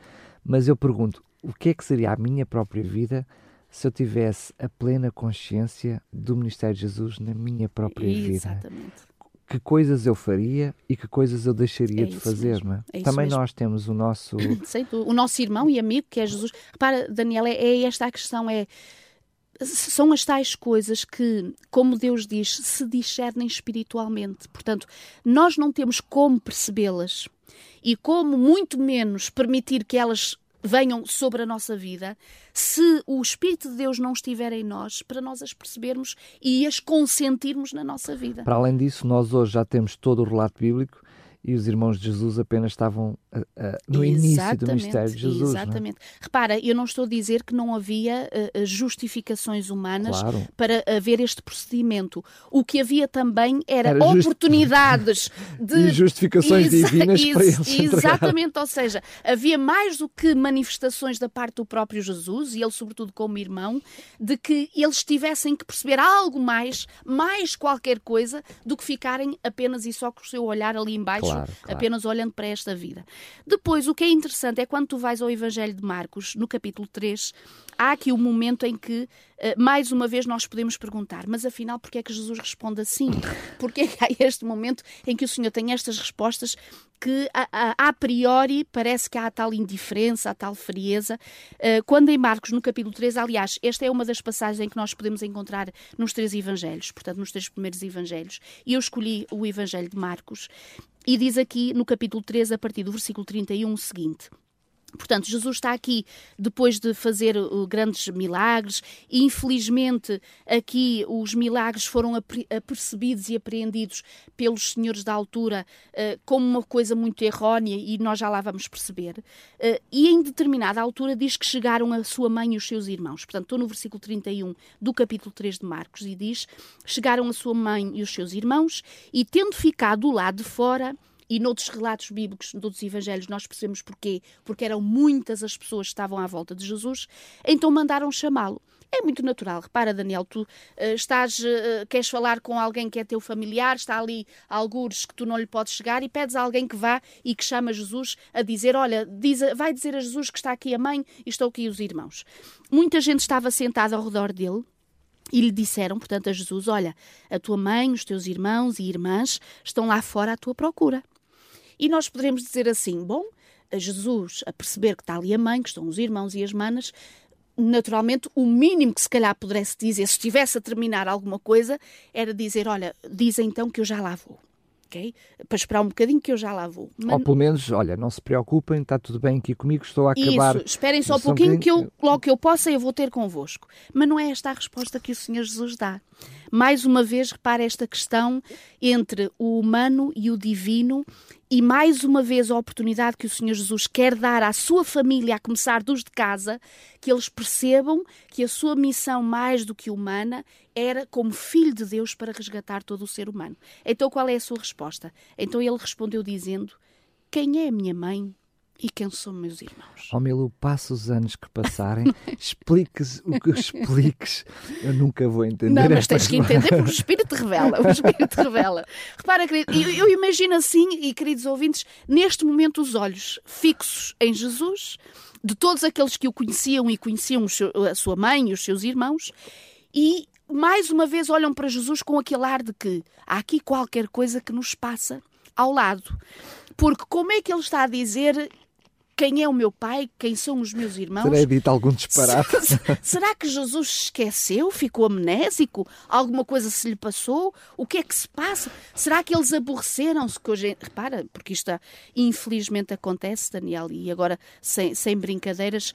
Speaker 4: mas eu pergunto, o que é que seria a minha própria vida se eu tivesse a plena consciência do ministério de Jesus na minha própria vida?
Speaker 5: Exatamente.
Speaker 4: Que coisas eu faria e que coisas eu deixaria
Speaker 5: É
Speaker 4: de fazer, não é?
Speaker 5: é
Speaker 4: Também
Speaker 5: mesmo.
Speaker 4: nós temos o nosso...
Speaker 5: Dúvida. O nosso irmão e amigo, que é Jesus. Repara, Daniel, é, é esta a questão: é. São as tais coisas que, como Deus diz, se discernem espiritualmente. Portanto, nós não temos como percebê-las e como muito menos permitir que elas venham sobre a nossa vida se o Espírito de Deus não estiver em nós para nós as percebermos e as consentirmos na nossa vida.
Speaker 4: Para além disso, nós hoje já temos todo o relato bíblico e os irmãos de Jesus apenas estavam no início do ministério de Jesus. é?
Speaker 5: Exatamente. Repara, eu não estou a dizer que não havia eh, justificações humanas
Speaker 4: Claro.
Speaker 5: para haver este procedimento. O que havia também era,
Speaker 4: Era
Speaker 5: oportunidades de.
Speaker 4: E justificações
Speaker 5: Exa-
Speaker 4: divinas para eles entregar.
Speaker 5: Exatamente, ou seja, havia mais do que manifestações da parte do próprio Jesus, e ele, sobretudo, como irmão, de que eles tivessem que perceber algo mais, mais qualquer coisa, do que ficarem apenas e só com o seu olhar ali embaixo,
Speaker 4: Claro, claro.
Speaker 5: apenas olhando para esta vida. Depois, o que é interessante é quando tu vais ao Evangelho de Marcos, no capítulo 3, há aqui um momento em que, eh, mais uma vez, nós podemos perguntar, mas afinal, porquê é que Jesus responde assim? Porquê é que há este momento em que o Senhor tem estas respostas que, a, a, a priori, parece que há tal indiferença, a tal frieza? Eh, quando em Marcos, no capítulo 3, aliás, esta é uma das passagens em que nós podemos encontrar nos três Evangelhos, portanto, nos três primeiros Evangelhos, e eu escolhi o Evangelho de Marcos, e diz aqui no capítulo 3, a partir do versículo 31, o seguinte. Portanto, Jesus está aqui depois de fazer uh, grandes milagres infelizmente, aqui os milagres foram apercebidos e apreendidos pelos senhores da altura uh, como uma coisa muito errónea e nós já lá vamos perceber. Uh, e em determinada altura diz que chegaram a sua mãe e os seus irmãos. Portanto, estou no versículo 31 do capítulo 3 de Marcos e diz: Chegaram a sua mãe e os seus irmãos e, tendo ficado do lado de fora, e noutros relatos bíblicos, noutros evangelhos, nós percebemos porquê. Porque eram muitas as pessoas que estavam à volta de Jesus, então mandaram chamá-lo. É muito natural. Repara, Daniel, tu eh, estás, eh, queres falar com alguém que é teu familiar, está ali algures que tu não lhe podes chegar e pedes a alguém que vá e que chama Jesus a dizer: Olha, diz, vai dizer a Jesus que está aqui a mãe e estão aqui os irmãos. Muita gente estava sentada ao redor dele. E lhe disseram, portanto, a Jesus: Olha, a tua mãe, os teus irmãos e irmãs estão lá fora à tua procura. E nós poderemos dizer assim: bom, Jesus, a perceber que está ali a mãe, que estão os irmãos e as manas, naturalmente, o mínimo que se calhar pudesse dizer, se estivesse a terminar alguma coisa, era dizer: Olha, diz então que eu já lá vou. Okay? Para esperar um bocadinho que eu já lá vou.
Speaker 4: Mas... Ou pelo menos, olha, não se preocupem, está tudo bem aqui comigo, estou a acabar.
Speaker 5: Isso, esperem só um pouquinho que eu, logo que eu possa, eu vou ter convosco. Mas não é esta a resposta que o Senhor Jesus dá. Mais uma vez, repare esta questão entre o humano e o divino e mais uma vez a oportunidade que o Senhor Jesus quer dar à sua família, a começar dos de casa, que eles percebam que a sua missão, mais do que humana, era como filho de Deus para resgatar todo o ser humano. Então, qual é a sua resposta? Então ele respondeu dizendo: Quem é a minha mãe e quem são meus irmãos?
Speaker 4: Ó oh, Milu, passa os anos que passarem, expliques o que expliques, eu nunca vou entender.
Speaker 5: Não, mas tens que entender porque o Espírito revela, o Espírito revela. Repara, querido, eu, eu imagino assim, e queridos ouvintes, neste momento os olhos fixos em Jesus, de todos aqueles que o conheciam e conheciam a sua mãe e os seus irmãos, e mais uma vez olham para Jesus com aquele ar de que há aqui qualquer coisa que nos passa ao lado. Porque como é que ele está a dizer quem é o meu pai, quem são os meus irmãos.
Speaker 4: Terei dito algum disparate.
Speaker 5: Será que Jesus esqueceu? Ficou amnésico? Alguma coisa se lhe passou? O que é que se passa? Será que eles aborreceram-se? Que hoje... Repara, porque isto infelizmente acontece, Daniel, e agora sem, sem brincadeiras,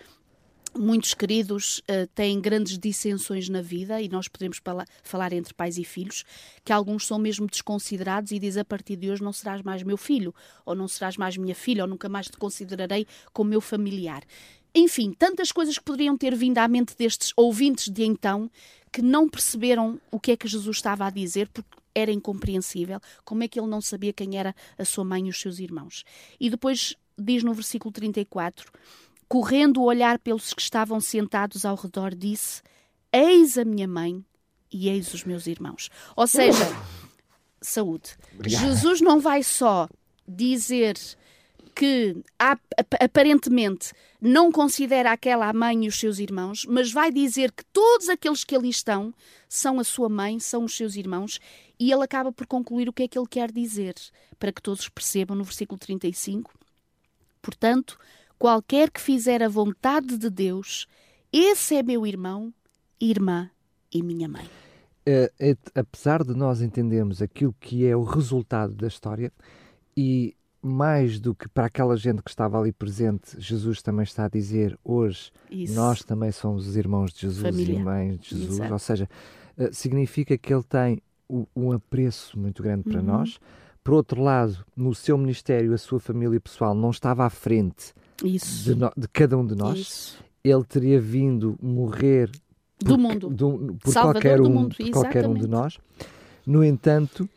Speaker 5: Muitos queridos uh, têm grandes dissensões na vida e nós podemos falar, entre pais e filhos, que alguns são mesmo desconsiderados e diz a partir de hoje não serás mais meu filho, ou não serás mais minha filha, ou nunca mais te considerarei como meu familiar. Enfim, tantas coisas que poderiam ter vindo à mente destes ouvintes de então que não perceberam o que é que Jesus estava a dizer, porque era incompreensível. Como é que ele não sabia quem era a sua mãe e os seus irmãos? E depois diz no versículo 34 correndo o olhar pelos que estavam sentados ao redor, disse: Eis a minha mãe e eis os meus irmãos. Ou seja, saúde. Obrigado. Jesus não vai só dizer que aparentemente não considera aquela a mãe e os seus irmãos, mas vai dizer que todos aqueles que ali estão são a sua mãe, são os seus irmãos, e ele acaba por concluir o que é que ele quer dizer, para que todos percebam no versículo 35. Portanto, Qualquer que fizer a vontade de Deus, esse é meu irmão, irmã e minha mãe.
Speaker 4: É, é, apesar de nós entendermos aquilo que é o resultado da história, e mais do que para aquela gente que estava ali presente, Jesus também está a dizer hoje, Isso. nós também somos os irmãos de Jesus Família. e mães de Jesus, Exato. ou seja, eh, significa que ele tem um apreço muito grande para uhum. nós. Por outro lado, no seu ministério, a sua família pessoal não estava à frente de, no, de, cada um de nós, Isso. ele teria vindo morrer
Speaker 5: do mundo,
Speaker 4: do, por, qualquer um, mundo. por qualquer um de nós. No entanto,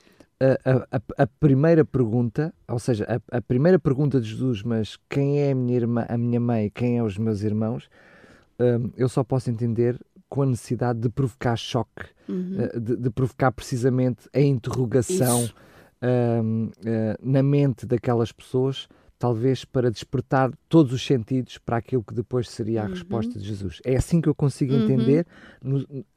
Speaker 4: a, a, a, primeira pergunta, ou seja, a, a, primeira pergunta de Jesus, mas quem é a minha irmã, a minha mãe, quem é os meus irmãos, um, eu só posso entender com a necessidade de provocar choque, uhum. uh, de, de, provocar precisamente a interrogação um, uh, na mente daquelas pessoas talvez para despertar todos os sentidos para aquilo que depois seria a uhum. resposta de Jesus. É assim que eu consigo uhum. entender,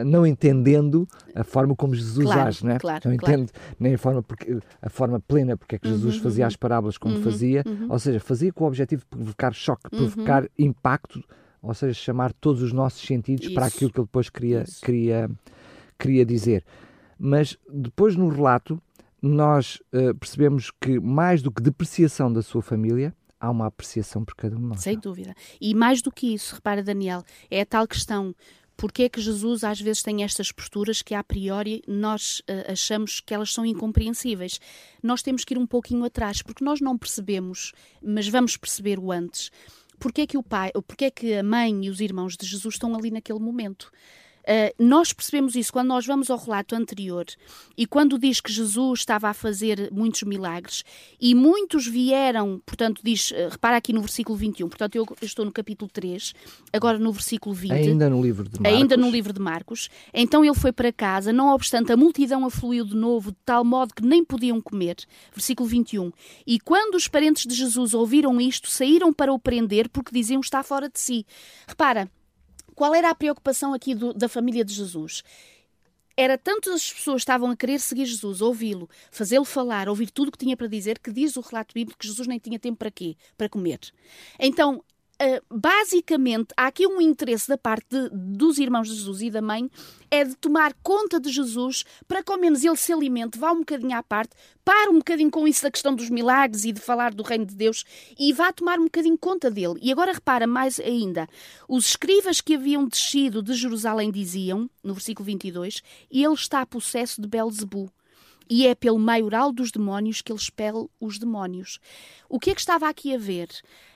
Speaker 4: não entendendo a forma como Jesus claro, age, não é? Claro, não claro. entendo nem a forma, porque, a forma plena porque é que Jesus uhum. fazia as parábolas como uhum, fazia, uhum. ou seja, fazia com o objetivo de provocar choque, uhum. provocar impacto, ou seja, chamar todos os nossos sentidos Isso. para aquilo que ele depois queria, queria, queria dizer. Mas depois no relato nós uh, percebemos que, mais do que depreciação da sua família, há uma apreciação por cada um de nós.
Speaker 5: Sem dúvida. E mais do que isso, repara, Daniel, é a tal questão. Porque é que Jesus às vezes tem estas posturas que a priori nós uh, achamos que elas são incompreensíveis? Nós temos que ir um pouquinho atrás, porque nós não percebemos, mas vamos perceber o antes. Porque é que o pai, porque é que a mãe e os irmãos de Jesus estão ali naquele momento? Uh, nós percebemos isso quando nós vamos ao relato anterior e quando diz que Jesus estava a fazer muitos milagres e muitos vieram, portanto, diz, uh, repara aqui no versículo 21, portanto, eu, eu, estou no capítulo 3, agora no versículo 20.
Speaker 4: Ainda no livro de Marcos.
Speaker 5: Ainda no livro de Marcos. Então ele foi para casa, não obstante, a multidão afluiu de novo, de tal modo que nem podiam comer. Versículo 21. E quando os parentes de Jesus ouviram isto, saíram para o prender porque diziam está fora de si. Repara, qual era a preocupação aqui do, da família de Jesus? era tanto as pessoas estavam a querer seguir Jesus, ouvi-lo, fazê-lo falar, ouvir tudo o que tinha para dizer, que diz o relato bíblico que Jesus nem tinha tempo para quê? Para comer. Então, basicamente, há aqui um interesse da parte de, dos irmãos de Jesus e da mãe, é de tomar conta de Jesus para que ao menos ele se alimente, vá um bocadinho à parte, para um bocadinho com isso da questão dos milagres e de falar do reino de Deus e vá tomar um bocadinho conta dele. E agora repara mais ainda, os escribas que haviam descido de Jerusalém diziam, no versículo 22, ele está a possesso de Belzebu e é pelo maioral dos demónios que ele expele os demónios. O que é que estava aqui a ver?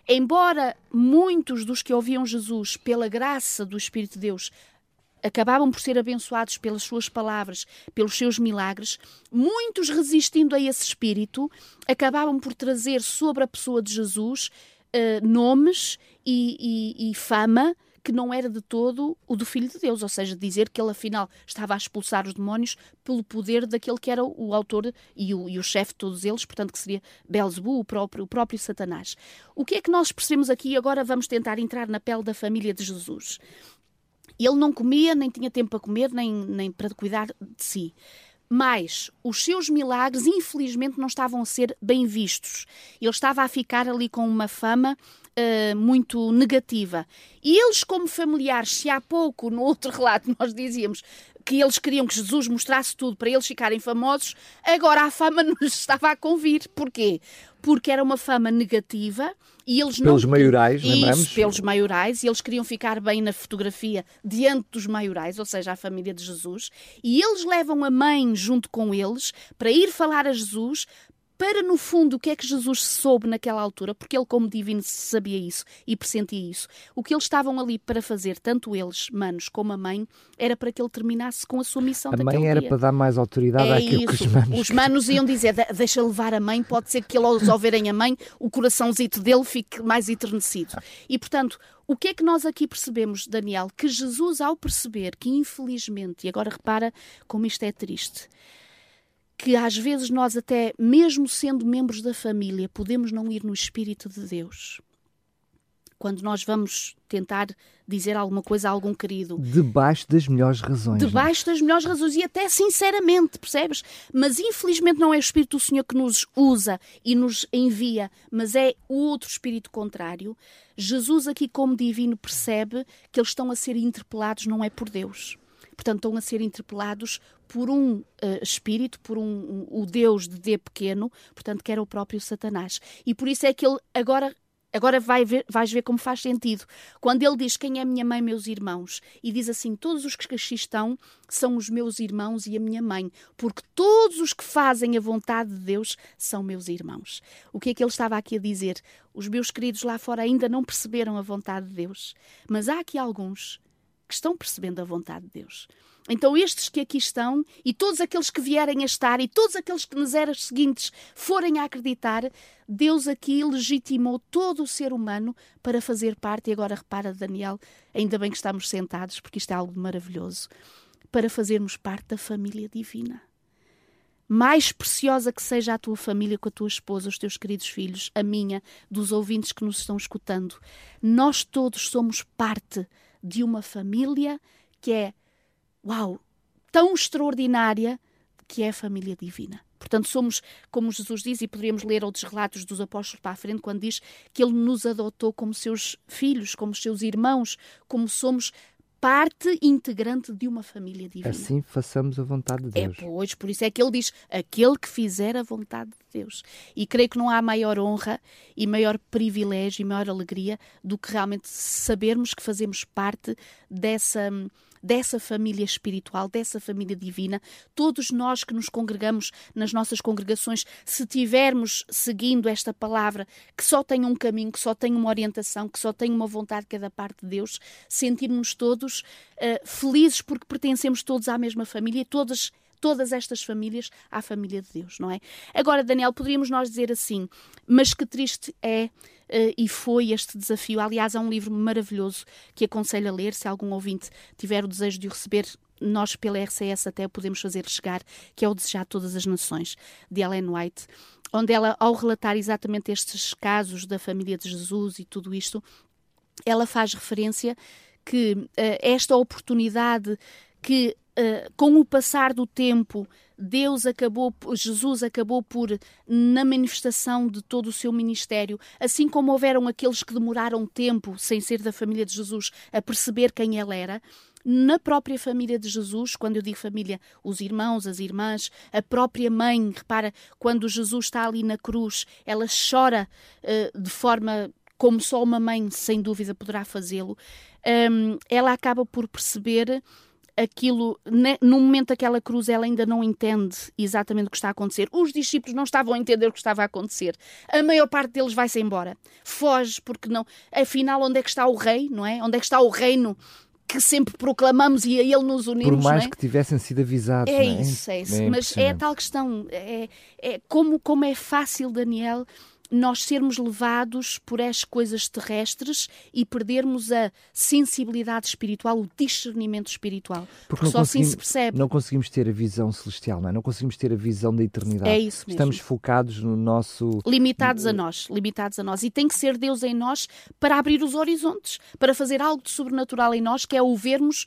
Speaker 5: Embora muitos dos que ouviam Jesus pela graça do Espírito de Deus acabavam por ser abençoados pelas suas palavras, pelos seus milagres, muitos resistindo a esse espírito acabavam por trazer sobre a pessoa de Jesus uh, nomes e, e, e fama que não era de todo o do Filho de Deus, ou seja, dizer que ele afinal estava a expulsar os demónios pelo poder daquele que era o autor e o, e o chefe de todos eles, portanto que seria Belzebu, o próprio, o próprio Satanás. O que é que nós percebemos aqui? Agora vamos tentar entrar na pele da família de Jesus. Ele não comia, nem tinha tempo para comer, nem, nem para cuidar de si mas os seus milagres, infelizmente, não estavam a ser bem vistos. Ele estava a ficar ali com uma fama uh, muito negativa. E eles, como familiares, se há pouco, no outro relato, nós dizíamos que eles queriam que Jesus mostrasse tudo para eles ficarem famosos, agora a fama nos estava a convir. Porquê? Porque era uma fama negativa e eles
Speaker 4: pelos
Speaker 5: não...
Speaker 4: maiorais,
Speaker 5: Isso,
Speaker 4: lembramos?
Speaker 5: pelos maiorais, e eles queriam ficar bem na fotografia diante dos maiorais, ou seja, a família de Jesus, e eles levam a mãe junto com eles para ir falar a Jesus, para, no fundo, o que é que Jesus soube naquela altura, porque ele, como divino, sabia isso e pressentia isso. O que eles estavam ali para fazer, tanto eles, manos, como a mãe, era para que ele terminasse com a sua missão
Speaker 4: A mãe era para dar mais autoridade
Speaker 5: é
Speaker 4: àquilo
Speaker 5: isso.
Speaker 4: que os manos...
Speaker 5: Os manos iam dizer, deixa levar a mãe, pode ser que eles, ao verem a mãe, o coraçãozito dele fique mais eternecido. E, portanto, o que é que nós aqui percebemos, Daniel? Que Jesus, ao perceber que, infelizmente, e agora repara como isto é triste, que às vezes nós, até mesmo sendo membros da família, podemos não ir no Espírito de Deus. Quando nós vamos tentar dizer alguma coisa a algum querido.
Speaker 4: Debaixo das melhores razões. não é?
Speaker 5: Debaixo das melhores razões e até sinceramente, percebes? Mas infelizmente não é o Espírito do Senhor que nos usa e nos envia, mas é o outro Espírito contrário. Jesus, aqui como divino, percebe que eles estão a ser interpelados não é por Deus. Portanto, estão a ser interpelados por um uh, espírito, por um, um, o Deus de D pequeno, portanto, que era o próprio Satanás. E por isso é que ele agora. Agora vai ver, vais ver como faz sentido. Quando ele diz quem é minha mãe, meus irmãos, e diz assim: todos os que aqui estão são os meus irmãos e a minha mãe, porque todos os que fazem a vontade de Deus são meus irmãos. O que é que ele estava aqui a dizer? Os meus queridos lá fora ainda não perceberam a vontade de Deus, mas há aqui alguns que estão percebendo a vontade de Deus. Então, estes que aqui estão, e todos aqueles que vierem a estar, e todos aqueles que nas eras seguintes forem a acreditar, Deus aqui legitimou todo o ser humano para fazer parte, e agora repara, Daniel, ainda bem que estamos sentados, porque isto é algo maravilhoso, para fazermos parte da família divina. Mais preciosa que seja a tua família com a tua esposa, os teus queridos filhos, a minha, dos ouvintes que nos estão escutando, nós todos somos parte de uma família que é, uau, tão extraordinária que é a família divina. Portanto, somos, como Jesus diz, e poderíamos ler outros relatos dos apóstolos para a frente, quando diz que Ele nos adotou como seus filhos, como seus irmãos, como somos parte integrante de uma família divina.
Speaker 4: Assim façamos a vontade de
Speaker 5: É,
Speaker 4: Deus.
Speaker 5: pois, por isso é que ele diz: aquele que fizer a vontade de Deus. E creio que não há maior honra e maior privilégio e maior alegria do que realmente sabermos que fazemos parte dessa. Dessa família espiritual, dessa família divina, todos nós que nos congregamos nas nossas congregações, se tivermos seguindo esta palavra que só tem um caminho, que só tem uma orientação, que só tem uma vontade que é da parte de Deus, sentirmos todos eh, felizes porque pertencemos todos à mesma família e todas todas estas famílias à família de Deus, não é? Agora, Daniel, poderíamos nós dizer assim, mas que triste é uh, e foi este desafio. Aliás, há um livro maravilhoso que aconselho a ler, se algum ouvinte tiver o desejo de o receber. Nós, pela RCS, até podemos fazer chegar, que é o Desejar Todas as Nações, de Ellen White, onde ela, ao relatar exatamente estes casos da família de Jesus e tudo isto, ela faz referência que uh, esta oportunidade que uh, com o passar do tempo, Deus acabou, Jesus acabou por, na manifestação de todo o seu ministério, assim como houveram aqueles que demoraram tempo, sem ser da família de Jesus, a perceber quem ele era, na própria família de Jesus, quando eu digo família, os irmãos, as irmãs, a própria mãe, repara, quando Jesus está ali na cruz, ela chora uh, de forma como só uma mãe, sem dúvida, poderá fazê-lo. Um, ela acaba por perceber aquilo, no momento daquela cruz, ela ainda não entende exatamente o que está a acontecer. Os discípulos não estavam a entender o que estava a acontecer. A maior parte deles vai-se embora. Foge, porque não. Afinal, onde é que está o rei, não é? Onde é que está o reino que sempre proclamamos e a ele nos unimos.
Speaker 4: Por mais
Speaker 5: é?
Speaker 4: que tivessem sido avisados.
Speaker 5: É,
Speaker 4: é?
Speaker 5: isso, é isso. É Mas é a tal questão. É, é, como, como é fácil, Daniel, nós sermos levados por as coisas terrestres e perdermos a sensibilidade espiritual, o discernimento espiritual. Porque, Porque só assim se percebe.
Speaker 4: Não conseguimos ter a visão celestial, não é? Não conseguimos ter a visão da eternidade.
Speaker 5: É isso mesmo.
Speaker 4: Estamos focados no nosso.
Speaker 5: Limitados a nós, limitados a nós. E tem que ser Deus em nós para abrir os horizontes, para fazer algo de sobrenatural em nós, que é o vermos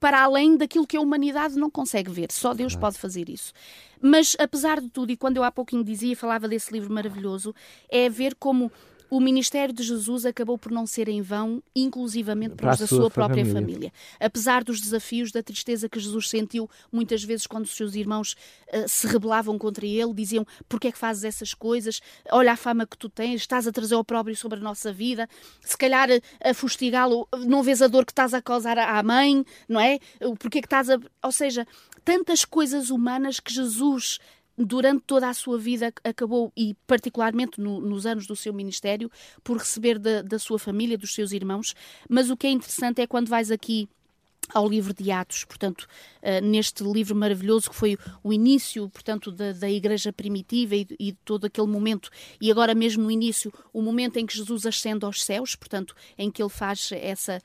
Speaker 5: para além daquilo que a humanidade não consegue ver. Só Deus pode fazer isso. Mas, apesar de tudo, e quando eu há pouquinho dizia, falava desse livro maravilhoso, é ver como o ministério de Jesus acabou por não ser em vão, inclusivamente para da sua, sua própria família. família. Apesar dos desafios, da tristeza que Jesus sentiu muitas vezes quando os seus irmãos uh, se rebelavam contra ele, diziam: Porquê é que fazes essas coisas? Olha a fama que tu tens, estás a trazer o opróbrio sobre a nossa vida, se calhar a, a fustigá-lo, não vês a dor que estás a causar à mãe, não é? Porquê é que estás a. Ou seja, tantas coisas humanas que Jesus durante toda a sua vida acabou, e particularmente no, nos anos do seu ministério, por receber da, da sua família, dos seus irmãos. Mas o que é interessante é quando vais aqui ao livro de Atos, portanto, uh, neste livro maravilhoso que foi o início, portanto, da, da Igreja primitiva e, e todo aquele momento, e agora mesmo no início, o momento em que Jesus ascende aos céus, portanto, em que ele faz essa,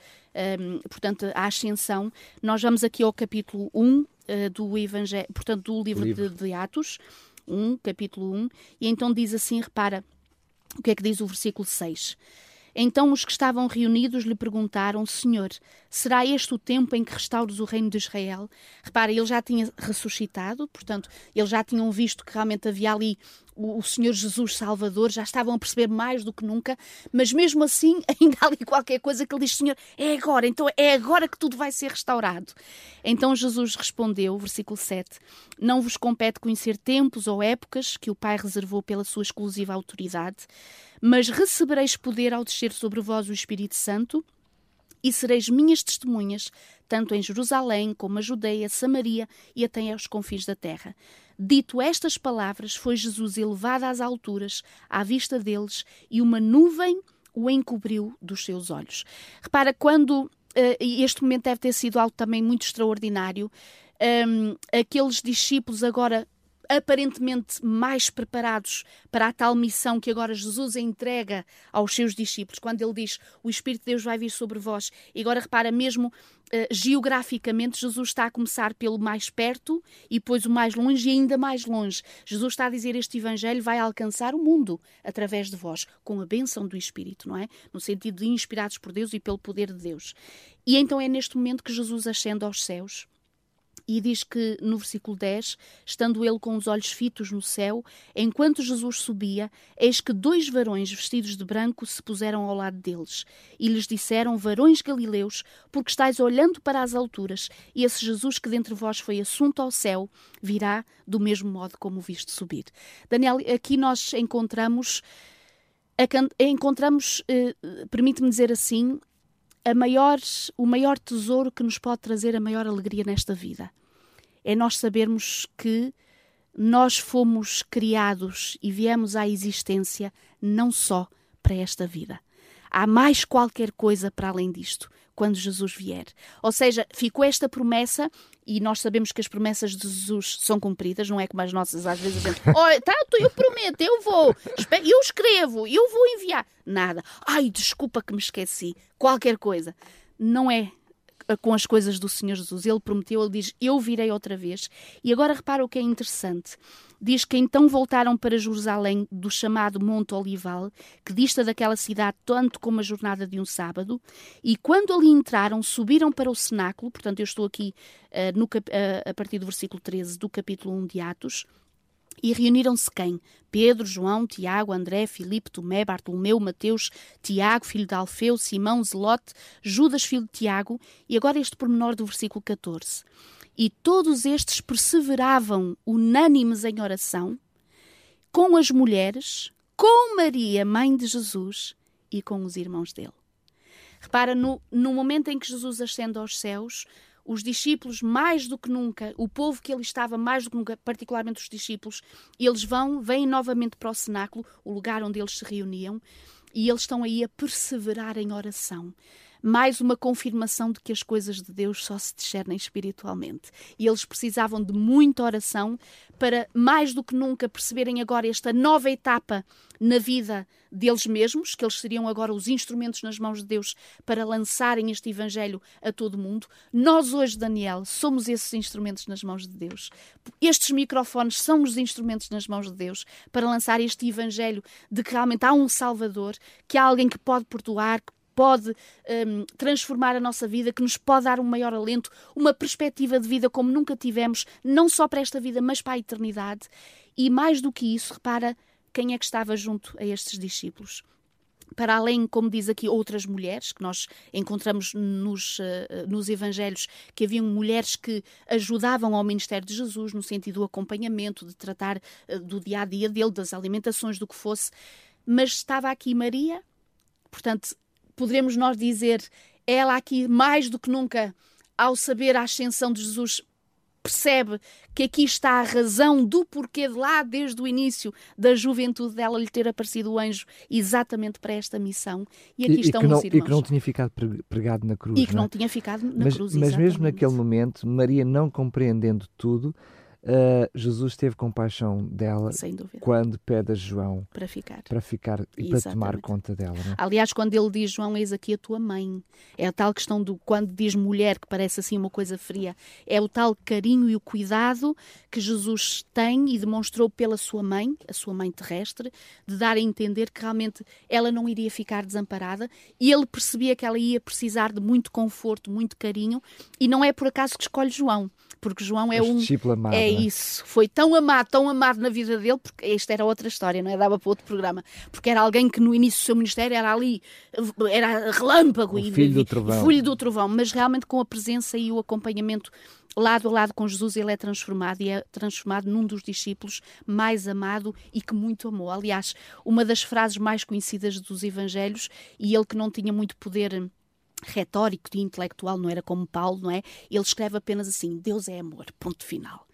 Speaker 5: um, portanto, a ascensão. Nós vamos aqui ao capítulo 1, uh, do Evangelho, portanto, do livro, livro. De, de, Atos, 1, capítulo 1, e então diz assim, repara, o que é que diz o versículo 6? Então os que estavam reunidos lhe perguntaram: Senhor, será este o tempo em que restauras o reino de Israel? Repara, ele já tinha ressuscitado, portanto, eles já tinham visto que realmente havia ali o, Senhor Jesus Salvador, já estavam a perceber mais do que nunca, mas mesmo assim ainda há ali qualquer coisa que ele diz: Senhor, é agora, então é agora que tudo vai ser restaurado. Então Jesus respondeu, versículo 7: Não vos compete conhecer tempos ou épocas que o Pai reservou pela sua exclusiva autoridade mas recebereis poder ao descer sobre vós o Espírito Santo, e sereis minhas testemunhas, tanto em Jerusalém como a Judeia, Samaria e até aos confins da terra. Dito estas palavras, foi Jesus elevado às alturas, à vista deles, e uma nuvem o encobriu dos seus olhos. Repara, quando uh, este momento deve ter sido algo também muito extraordinário, ehm, aqueles discípulos agora aparentemente mais preparados para a tal missão que agora Jesus entrega aos seus discípulos, quando ele diz: O Espírito de Deus vai vir sobre vós. E agora repara, mesmo uh, geograficamente, Jesus está a começar pelo mais perto e depois o mais longe e ainda mais longe. Jesus está a dizer: Este Evangelho vai alcançar o mundo através de vós, com a bênção do Espírito, não é? No sentido de inspirados por Deus e pelo poder de Deus. E então é neste momento que Jesus ascende aos céus e diz que no versículo 10, estando ele com os olhos fitos no céu, enquanto Jesus subia, eis que dois varões vestidos de branco se puseram ao lado deles e lhes disseram: Varões galileus, porque estáis olhando para as alturas, e esse Jesus que dentre vós foi assunto ao céu virá do mesmo modo como o viste subir. Daniel, aqui nós encontramos encontramos, eh, permite-me dizer assim, a maior, o maior tesouro que nos pode trazer a maior alegria nesta vida. É nós sabermos que nós fomos criados e viemos à existência não só para esta vida. Há mais qualquer coisa para além disto quando Jesus vier. Ou seja, ficou esta promessa e nós sabemos que as promessas de Jesus são cumpridas, não é como as nossas, às vezes a gente, olha, tá, eu prometo, eu vou, eu escrevo, eu vou enviar. Nada. Ai, desculpa que me esqueci. Qualquer coisa. Não é com as coisas do Senhor Jesus. Ele prometeu, ele diz: Eu virei outra vez. E agora repara o que é interessante. Diz que então voltaram para Jerusalém do chamado Monte Olival, que dista daquela cidade tanto como a jornada de um sábado, e quando ali entraram, subiram para o cenáculo, portanto, eu estou aqui uh, no, uh, a partir do versículo 13 do capítulo 1 de Atos, e reuniram-se quem? Pedro, João, Tiago, André, Filipe, Tomé, Bartolomeu, Mateus, Tiago, filho de Alfeu, Simão, Zelote, Judas, filho de Tiago, e agora este pormenor do versículo 14. E todos estes perseveravam unânimes em oração, com as mulheres, com Maria, mãe de Jesus, e com os irmãos dele. Repara, no, no momento em que Jesus ascende aos céus, os discípulos, mais do que nunca, o povo que ele estava, mais do que nunca, particularmente os discípulos, eles vão, vêm novamente para o cenáculo, o lugar onde eles se reuniam, e eles estão aí a perseverar em oração mais uma confirmação de que as coisas de Deus só se discernem espiritualmente. E eles precisavam de muita oração para, mais do que nunca, perceberem agora esta nova etapa na vida deles mesmos, que eles seriam agora os instrumentos nas mãos de Deus para lançarem este Evangelho a todo mundo. Nós hoje, Daniel, somos esses instrumentos nas mãos de Deus. Estes microfones são os instrumentos nas mãos de Deus para lançar este Evangelho de que realmente há um Salvador, que há alguém que pode perdoar, que pode um, transformar a nossa vida, que nos pode dar um maior alento, uma perspectiva de vida como nunca tivemos, não só para esta vida, mas para a eternidade. E mais do que isso, repara quem é que estava junto a estes discípulos para além, como diz aqui, outras mulheres, que nós encontramos nos, uh, nos Evangelhos, que haviam mulheres que ajudavam ao ministério de Jesus, no sentido do acompanhamento, de tratar uh, do dia a dia dele, das alimentações, do que fosse. Mas estava aqui Maria, portanto, poderemos nós dizer, ela aqui mais do que nunca, ao saber a ascensão de Jesus, percebe que aqui está a razão do porquê de lá, desde o início da juventude dela, lhe ter aparecido o anjo exatamente para esta missão. E aqui
Speaker 4: e,
Speaker 5: estão
Speaker 4: e não,
Speaker 5: os irmãos.
Speaker 4: E que não tinha ficado pregado na cruz.
Speaker 5: E que
Speaker 4: não,
Speaker 5: não tinha ficado na
Speaker 4: mas,
Speaker 5: cruz,
Speaker 4: Mas
Speaker 5: exatamente.
Speaker 4: mesmo naquele momento, Maria não compreendendo tudo, Uh, Jesus teve compaixão dela quando pede a João
Speaker 5: para ficar,
Speaker 4: para ficar e Exatamente. para tomar conta dela. É?
Speaker 5: Aliás, quando ele diz João, eis aqui a tua mãe, é a tal questão do quando diz mulher, que parece assim uma coisa fria, é o tal carinho e o cuidado que Jesus tem e demonstrou pela sua mãe, a sua mãe terrestre, de dar a entender que realmente ela não iria ficar desamparada e ele percebia que ela ia precisar de muito conforto, muito carinho e não é por acaso que escolhe João porque João é um. É isso. Foi tão amado, tão amado na vida dele, porque esta era outra história, não é? Dava para outro programa. Porque era alguém que no início do seu ministério era ali, era relâmpago
Speaker 4: o
Speaker 5: e
Speaker 4: filho do trovão.
Speaker 5: filho do trovão, mas realmente com a presença e o acompanhamento lado a lado com Jesus, ele é transformado e é transformado num dos discípulos mais amado e que muito amou. Aliás, uma das frases mais conhecidas dos Evangelhos, e ele que não tinha muito poder retórico e intelectual, não era como Paulo, não é? Ele escreve apenas assim: Deus é amor, ponto final.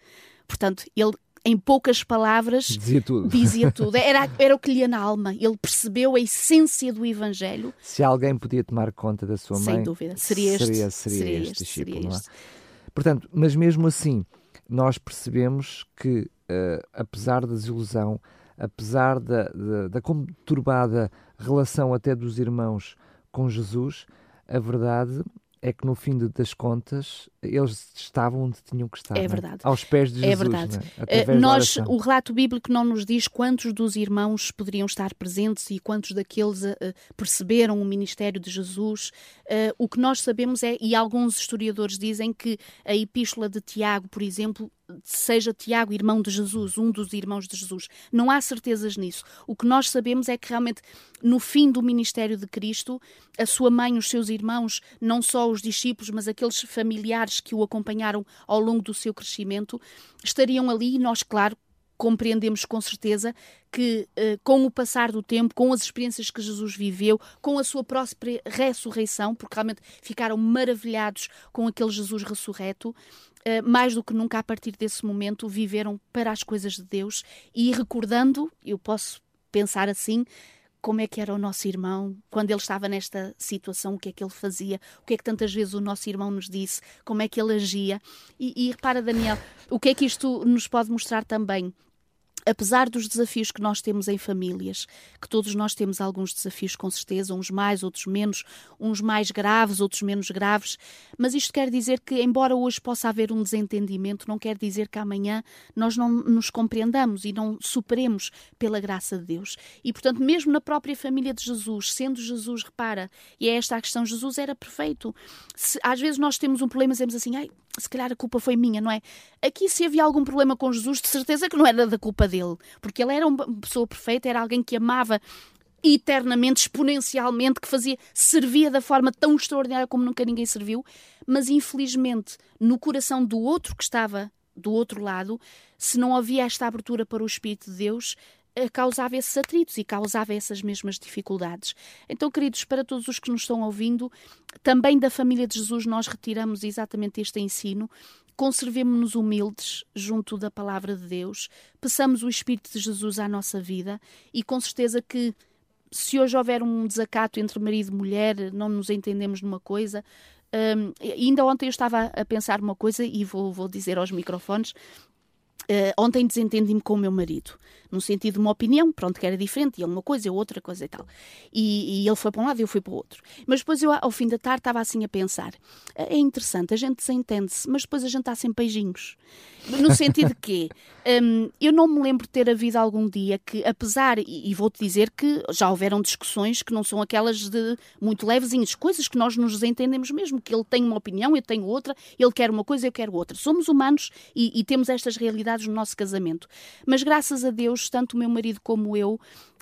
Speaker 5: Portanto, ele em poucas palavras
Speaker 4: dizia tudo.
Speaker 5: Dizia tudo. Era, era o que lhe ia na alma. Ele percebeu a essência do Evangelho.
Speaker 4: Se alguém podia tomar conta da sua
Speaker 5: Sem
Speaker 4: mãe,
Speaker 5: dúvida, seria este,
Speaker 4: seria, seria, seria este, este discípulo.
Speaker 5: Seria
Speaker 4: é? Portanto, mas mesmo assim, nós percebemos que, uh, apesar da desilusão, apesar da, da, da conturbada relação até dos irmãos com Jesus, a verdade é que no fim das contas eles estavam onde tinham que estar.
Speaker 5: É
Speaker 4: verdade. É? Aos pés de Jesus.
Speaker 5: É verdade.
Speaker 4: É?
Speaker 5: Nós, o relato bíblico não nos diz quantos dos irmãos poderiam estar presentes e quantos daqueles uh, perceberam o ministério de Jesus. Uh, o que nós sabemos é, e alguns historiadores dizem que a epístola de Tiago, por exemplo, seja Tiago irmão de Jesus, um dos irmãos de Jesus. Não há certezas nisso. O que nós sabemos é que realmente no fim do ministério de Cristo, a sua mãe, os seus irmãos, não só os discípulos, mas aqueles familiares que o acompanharam ao longo do seu crescimento, estariam ali e nós, claro, compreendemos com certeza que, eh, com o passar do tempo, com as experiências que Jesus viveu, com a sua própria ressurreição, porque realmente ficaram maravilhados com aquele Jesus ressurreto, mais do que nunca a partir desse momento viveram para as coisas de Deus e recordando, eu posso pensar assim, como é que era o nosso irmão, quando ele estava nesta situação, o que é que ele fazia, o que é que tantas vezes o nosso irmão nos disse, como é que ele agia. E, e repara, Daniel, o que é que isto nos pode mostrar também? Apesar dos desafios que nós temos em famílias, que todos nós temos alguns desafios com certeza, uns mais, outros menos, uns mais graves, outros menos graves, mas isto quer dizer que, embora hoje possa haver um desentendimento, não quer dizer que amanhã nós não nos compreendamos e não superemos pela graça de Deus. E, portanto, mesmo na própria família de Jesus, sendo Jesus, repara, e é esta a questão, Jesus era perfeito. Se, às vezes nós temos um problema e dizemos assim, ai, se calhar a culpa foi minha, não é? Aqui, se havia algum problema com Jesus, de certeza que não era da culpa dele, porque ele era uma pessoa perfeita, era alguém que amava eternamente, exponencialmente, que fazia, servia da forma tão extraordinária como nunca ninguém serviu, mas infelizmente no coração do outro que estava do outro lado, se não havia esta abertura para o Espírito de Deus, causava esses atritos e causava essas mesmas dificuldades. Então, queridos, para todos os que nos estão ouvindo, também da família de Jesus nós retiramos exatamente este ensino. Conservemos-nos humildes junto da palavra de Deus, peçamos o Espírito de Jesus à nossa vida e com certeza que se hoje houver um desacato entre marido e mulher, não nos entendemos numa coisa. Um, ainda ontem eu estava a pensar uma coisa e vou, vou dizer aos microfones. Uh, ontem desentendi-me com o meu marido no sentido de uma opinião, pronto, que era diferente, e ele uma coisa, eu outra coisa e tal. E, e ele foi para um lado e eu fui para o outro. Mas depois eu, ao fim da tarde, estava assim a pensar: é interessante, a gente desentende-se, mas depois a gente está sem beijinhos. No sentido que um, eu não me lembro de ter havido algum dia que, apesar, e, e vou-te dizer que já houveram discussões que não são aquelas de muito levezinhas, coisas que nós nos desentendemos mesmo, que ele tem uma opinião, eu tenho outra, ele quer uma coisa, eu quero outra. Somos humanos e, e temos estas realidades no nosso casamento. Mas graças a Deus, tanto o meu marido como eu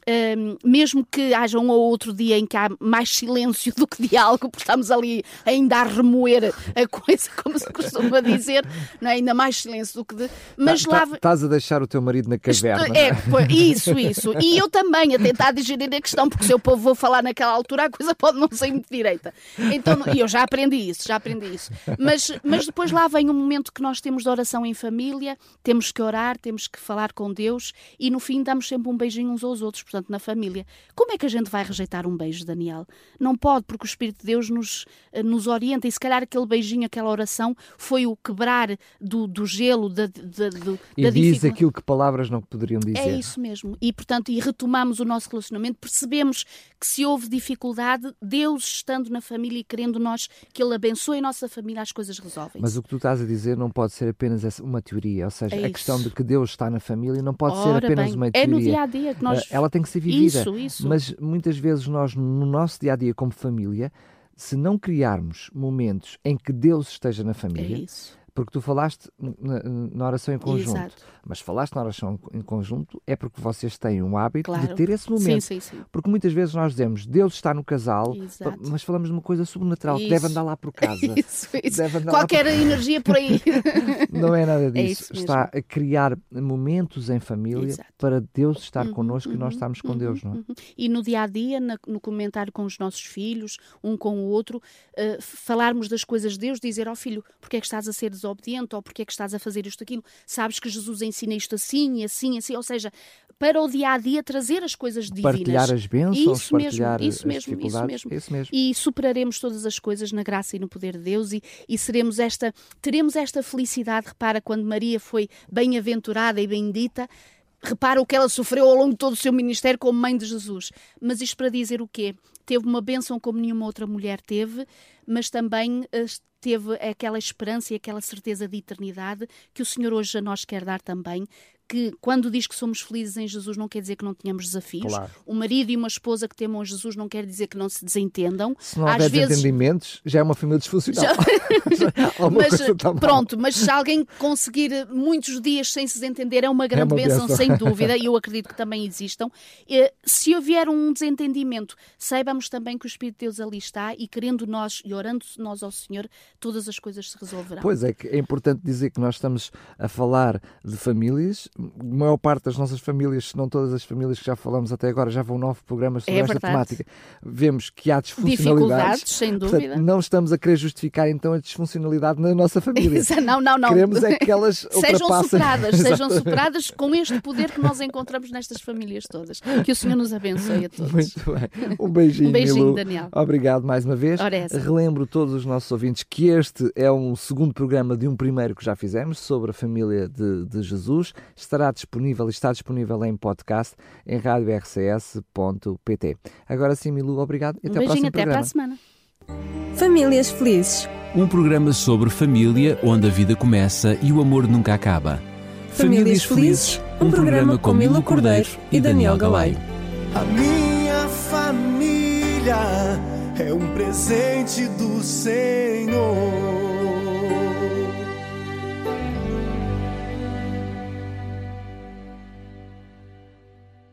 Speaker 5: um, mesmo que haja um ou outro dia em que há mais silêncio do que diálogo, porque estamos ali ainda a remoer a coisa, como se costuma dizer, não é? ainda mais silêncio do que de.
Speaker 4: Mas tá, lá. Estás a deixar o teu marido na caverna.
Speaker 5: É, é, isso, isso. E eu também a tentar digerir a questão, porque se eu vou falar naquela altura, a coisa pode não ser muito direita. Então, e eu já aprendi isso, já aprendi isso. Mas, mas depois lá vem um momento que nós temos de oração em família, temos que orar, temos que falar com Deus e no fim damos sempre um beijinho uns aos outros portanto, na família. Como é que a gente vai rejeitar um beijo, Daniel? Não pode, porque o Espírito de Deus nos, eh, nos orienta e se calhar aquele beijinho, aquela oração foi o quebrar do, do gelo, da, da, do,
Speaker 4: e
Speaker 5: da
Speaker 4: diz aquilo que palavras não poderiam dizer.
Speaker 5: É isso mesmo. E, portanto, e retomamos o nosso relacionamento, percebemos que se houve dificuldade, Deus estando na família e querendo nós que Ele abençoe a nossa família, as coisas resolvem. -se.
Speaker 4: Mas o que tu estás a dizer não pode ser apenas uma teoria, ou seja, é a questão de que Deus está na família não pode Ora ser apenas
Speaker 5: bem,
Speaker 4: uma teoria.
Speaker 5: É no dia a dia que nós.
Speaker 4: Eh, ela tem que ser vivida.
Speaker 5: Isso, isso.
Speaker 4: Mas muitas vezes nós, no nosso dia a dia como família, se não criarmos momentos em que Deus esteja na família,
Speaker 5: é isso
Speaker 4: porque tu falaste na, na oração em conjunto.
Speaker 5: Exato.
Speaker 4: Mas falaste na oração em conjunto é porque vocês têm um hábito
Speaker 5: claro.
Speaker 4: de ter esse momento.
Speaker 5: Sim, sim, sim.
Speaker 4: Porque muitas vezes nós dizemos Deus está no casal,
Speaker 5: Exato.
Speaker 4: mas falamos de uma coisa sobrenatural isso. que deve andar lá por casa.
Speaker 5: Isso, isso. Qualquer por... energia por aí.
Speaker 4: Não é nada é disso. É está a criar momentos em família Exato. para Deus estar uhum, connosco uhum, e nós uhum, estarmos com uhum, Deus, não é? Uhum.
Speaker 5: E no dia a dia, no comentário com os nossos filhos, um com o outro, uh, falarmos das coisas de Deus, dizer ao oh, filho, porque é que estás a ser desobediente ou porque é que estás a fazer isto, aquilo, sabes que Jesus ensina isto assim e assim, assim, ou seja, para o dia a dia trazer as coisas divinas.
Speaker 4: Partilhar as bênçãos,
Speaker 5: isso mesmo, isso mesmo, isso mesmo. Isso mesmo. E superaremos todas as coisas na graça e no poder de Deus e, e seremos esta, teremos esta felicidade, repara, quando Maria foi bem-aventurada e bendita, repara o que ela sofreu ao longo de todo o seu ministério como mãe de Jesus. Mas isto para dizer o quê? Teve uma bênção como nenhuma outra mulher teve, mas também eh, teve aquela esperança e aquela certeza de eternidade que o Senhor hoje a nós quer dar também, que quando diz que somos felizes em Jesus não quer dizer que não tenhamos desafios.
Speaker 4: Claro.
Speaker 5: O marido e uma esposa que temam Jesus não quer dizer que não se desentendam.
Speaker 4: Se não houver vezes... desentendimentos, já é uma família disfuncional. Já...
Speaker 5: mas, pronto, mas se alguém conseguir muitos dias sem se desentender é uma grande é uma bênção, sem dúvida, e eu acredito que também existam. Se houver um desentendimento, saibamos também que o Espírito de Deus ali está e querendo nós e orando nós ao Senhor, todas as coisas se resolverão.
Speaker 4: Pois é, que é importante dizer que nós estamos a falar de famílias a maior parte das nossas famílias, se não todas as famílias que já falamos até agora, já vão nove programas sobre
Speaker 5: é
Speaker 4: esta
Speaker 5: verdade.
Speaker 4: temática. Vemos que há disfuncionalidades.
Speaker 5: Dificuldades, sem dúvida.
Speaker 4: Portanto, não estamos a querer justificar então a disfuncionalidade na nossa família.
Speaker 5: não, não, não.
Speaker 4: Queremos é que elas
Speaker 5: sejam superadas, sejam superadas com este poder que nós encontramos nestas famílias todas. Que o Senhor nos abençoe a todos.
Speaker 4: Muito bem. Um beijinho,
Speaker 5: um beijinho
Speaker 4: Milu.
Speaker 5: Daniel.
Speaker 4: Obrigado mais uma vez.
Speaker 5: É
Speaker 4: Relembro todos os nossos ouvintes que este é um segundo programa de um primeiro que já fizemos sobre a família de, de Jesus. Estará disponível e está disponível em podcast em radiorcs.pt. Agora sim, Milu, obrigado e
Speaker 5: Um
Speaker 4: até ao
Speaker 5: beijinho,
Speaker 4: próximo
Speaker 5: até para a
Speaker 4: programa.
Speaker 5: semana.
Speaker 1: Famílias felizes.
Speaker 2: Um programa sobre família onde a vida começa e o amor nunca acaba.
Speaker 1: Famílias Felizes, um programa com Milo Cordeiro e Daniel Galaio.
Speaker 3: A minha família é um presente do Senhor.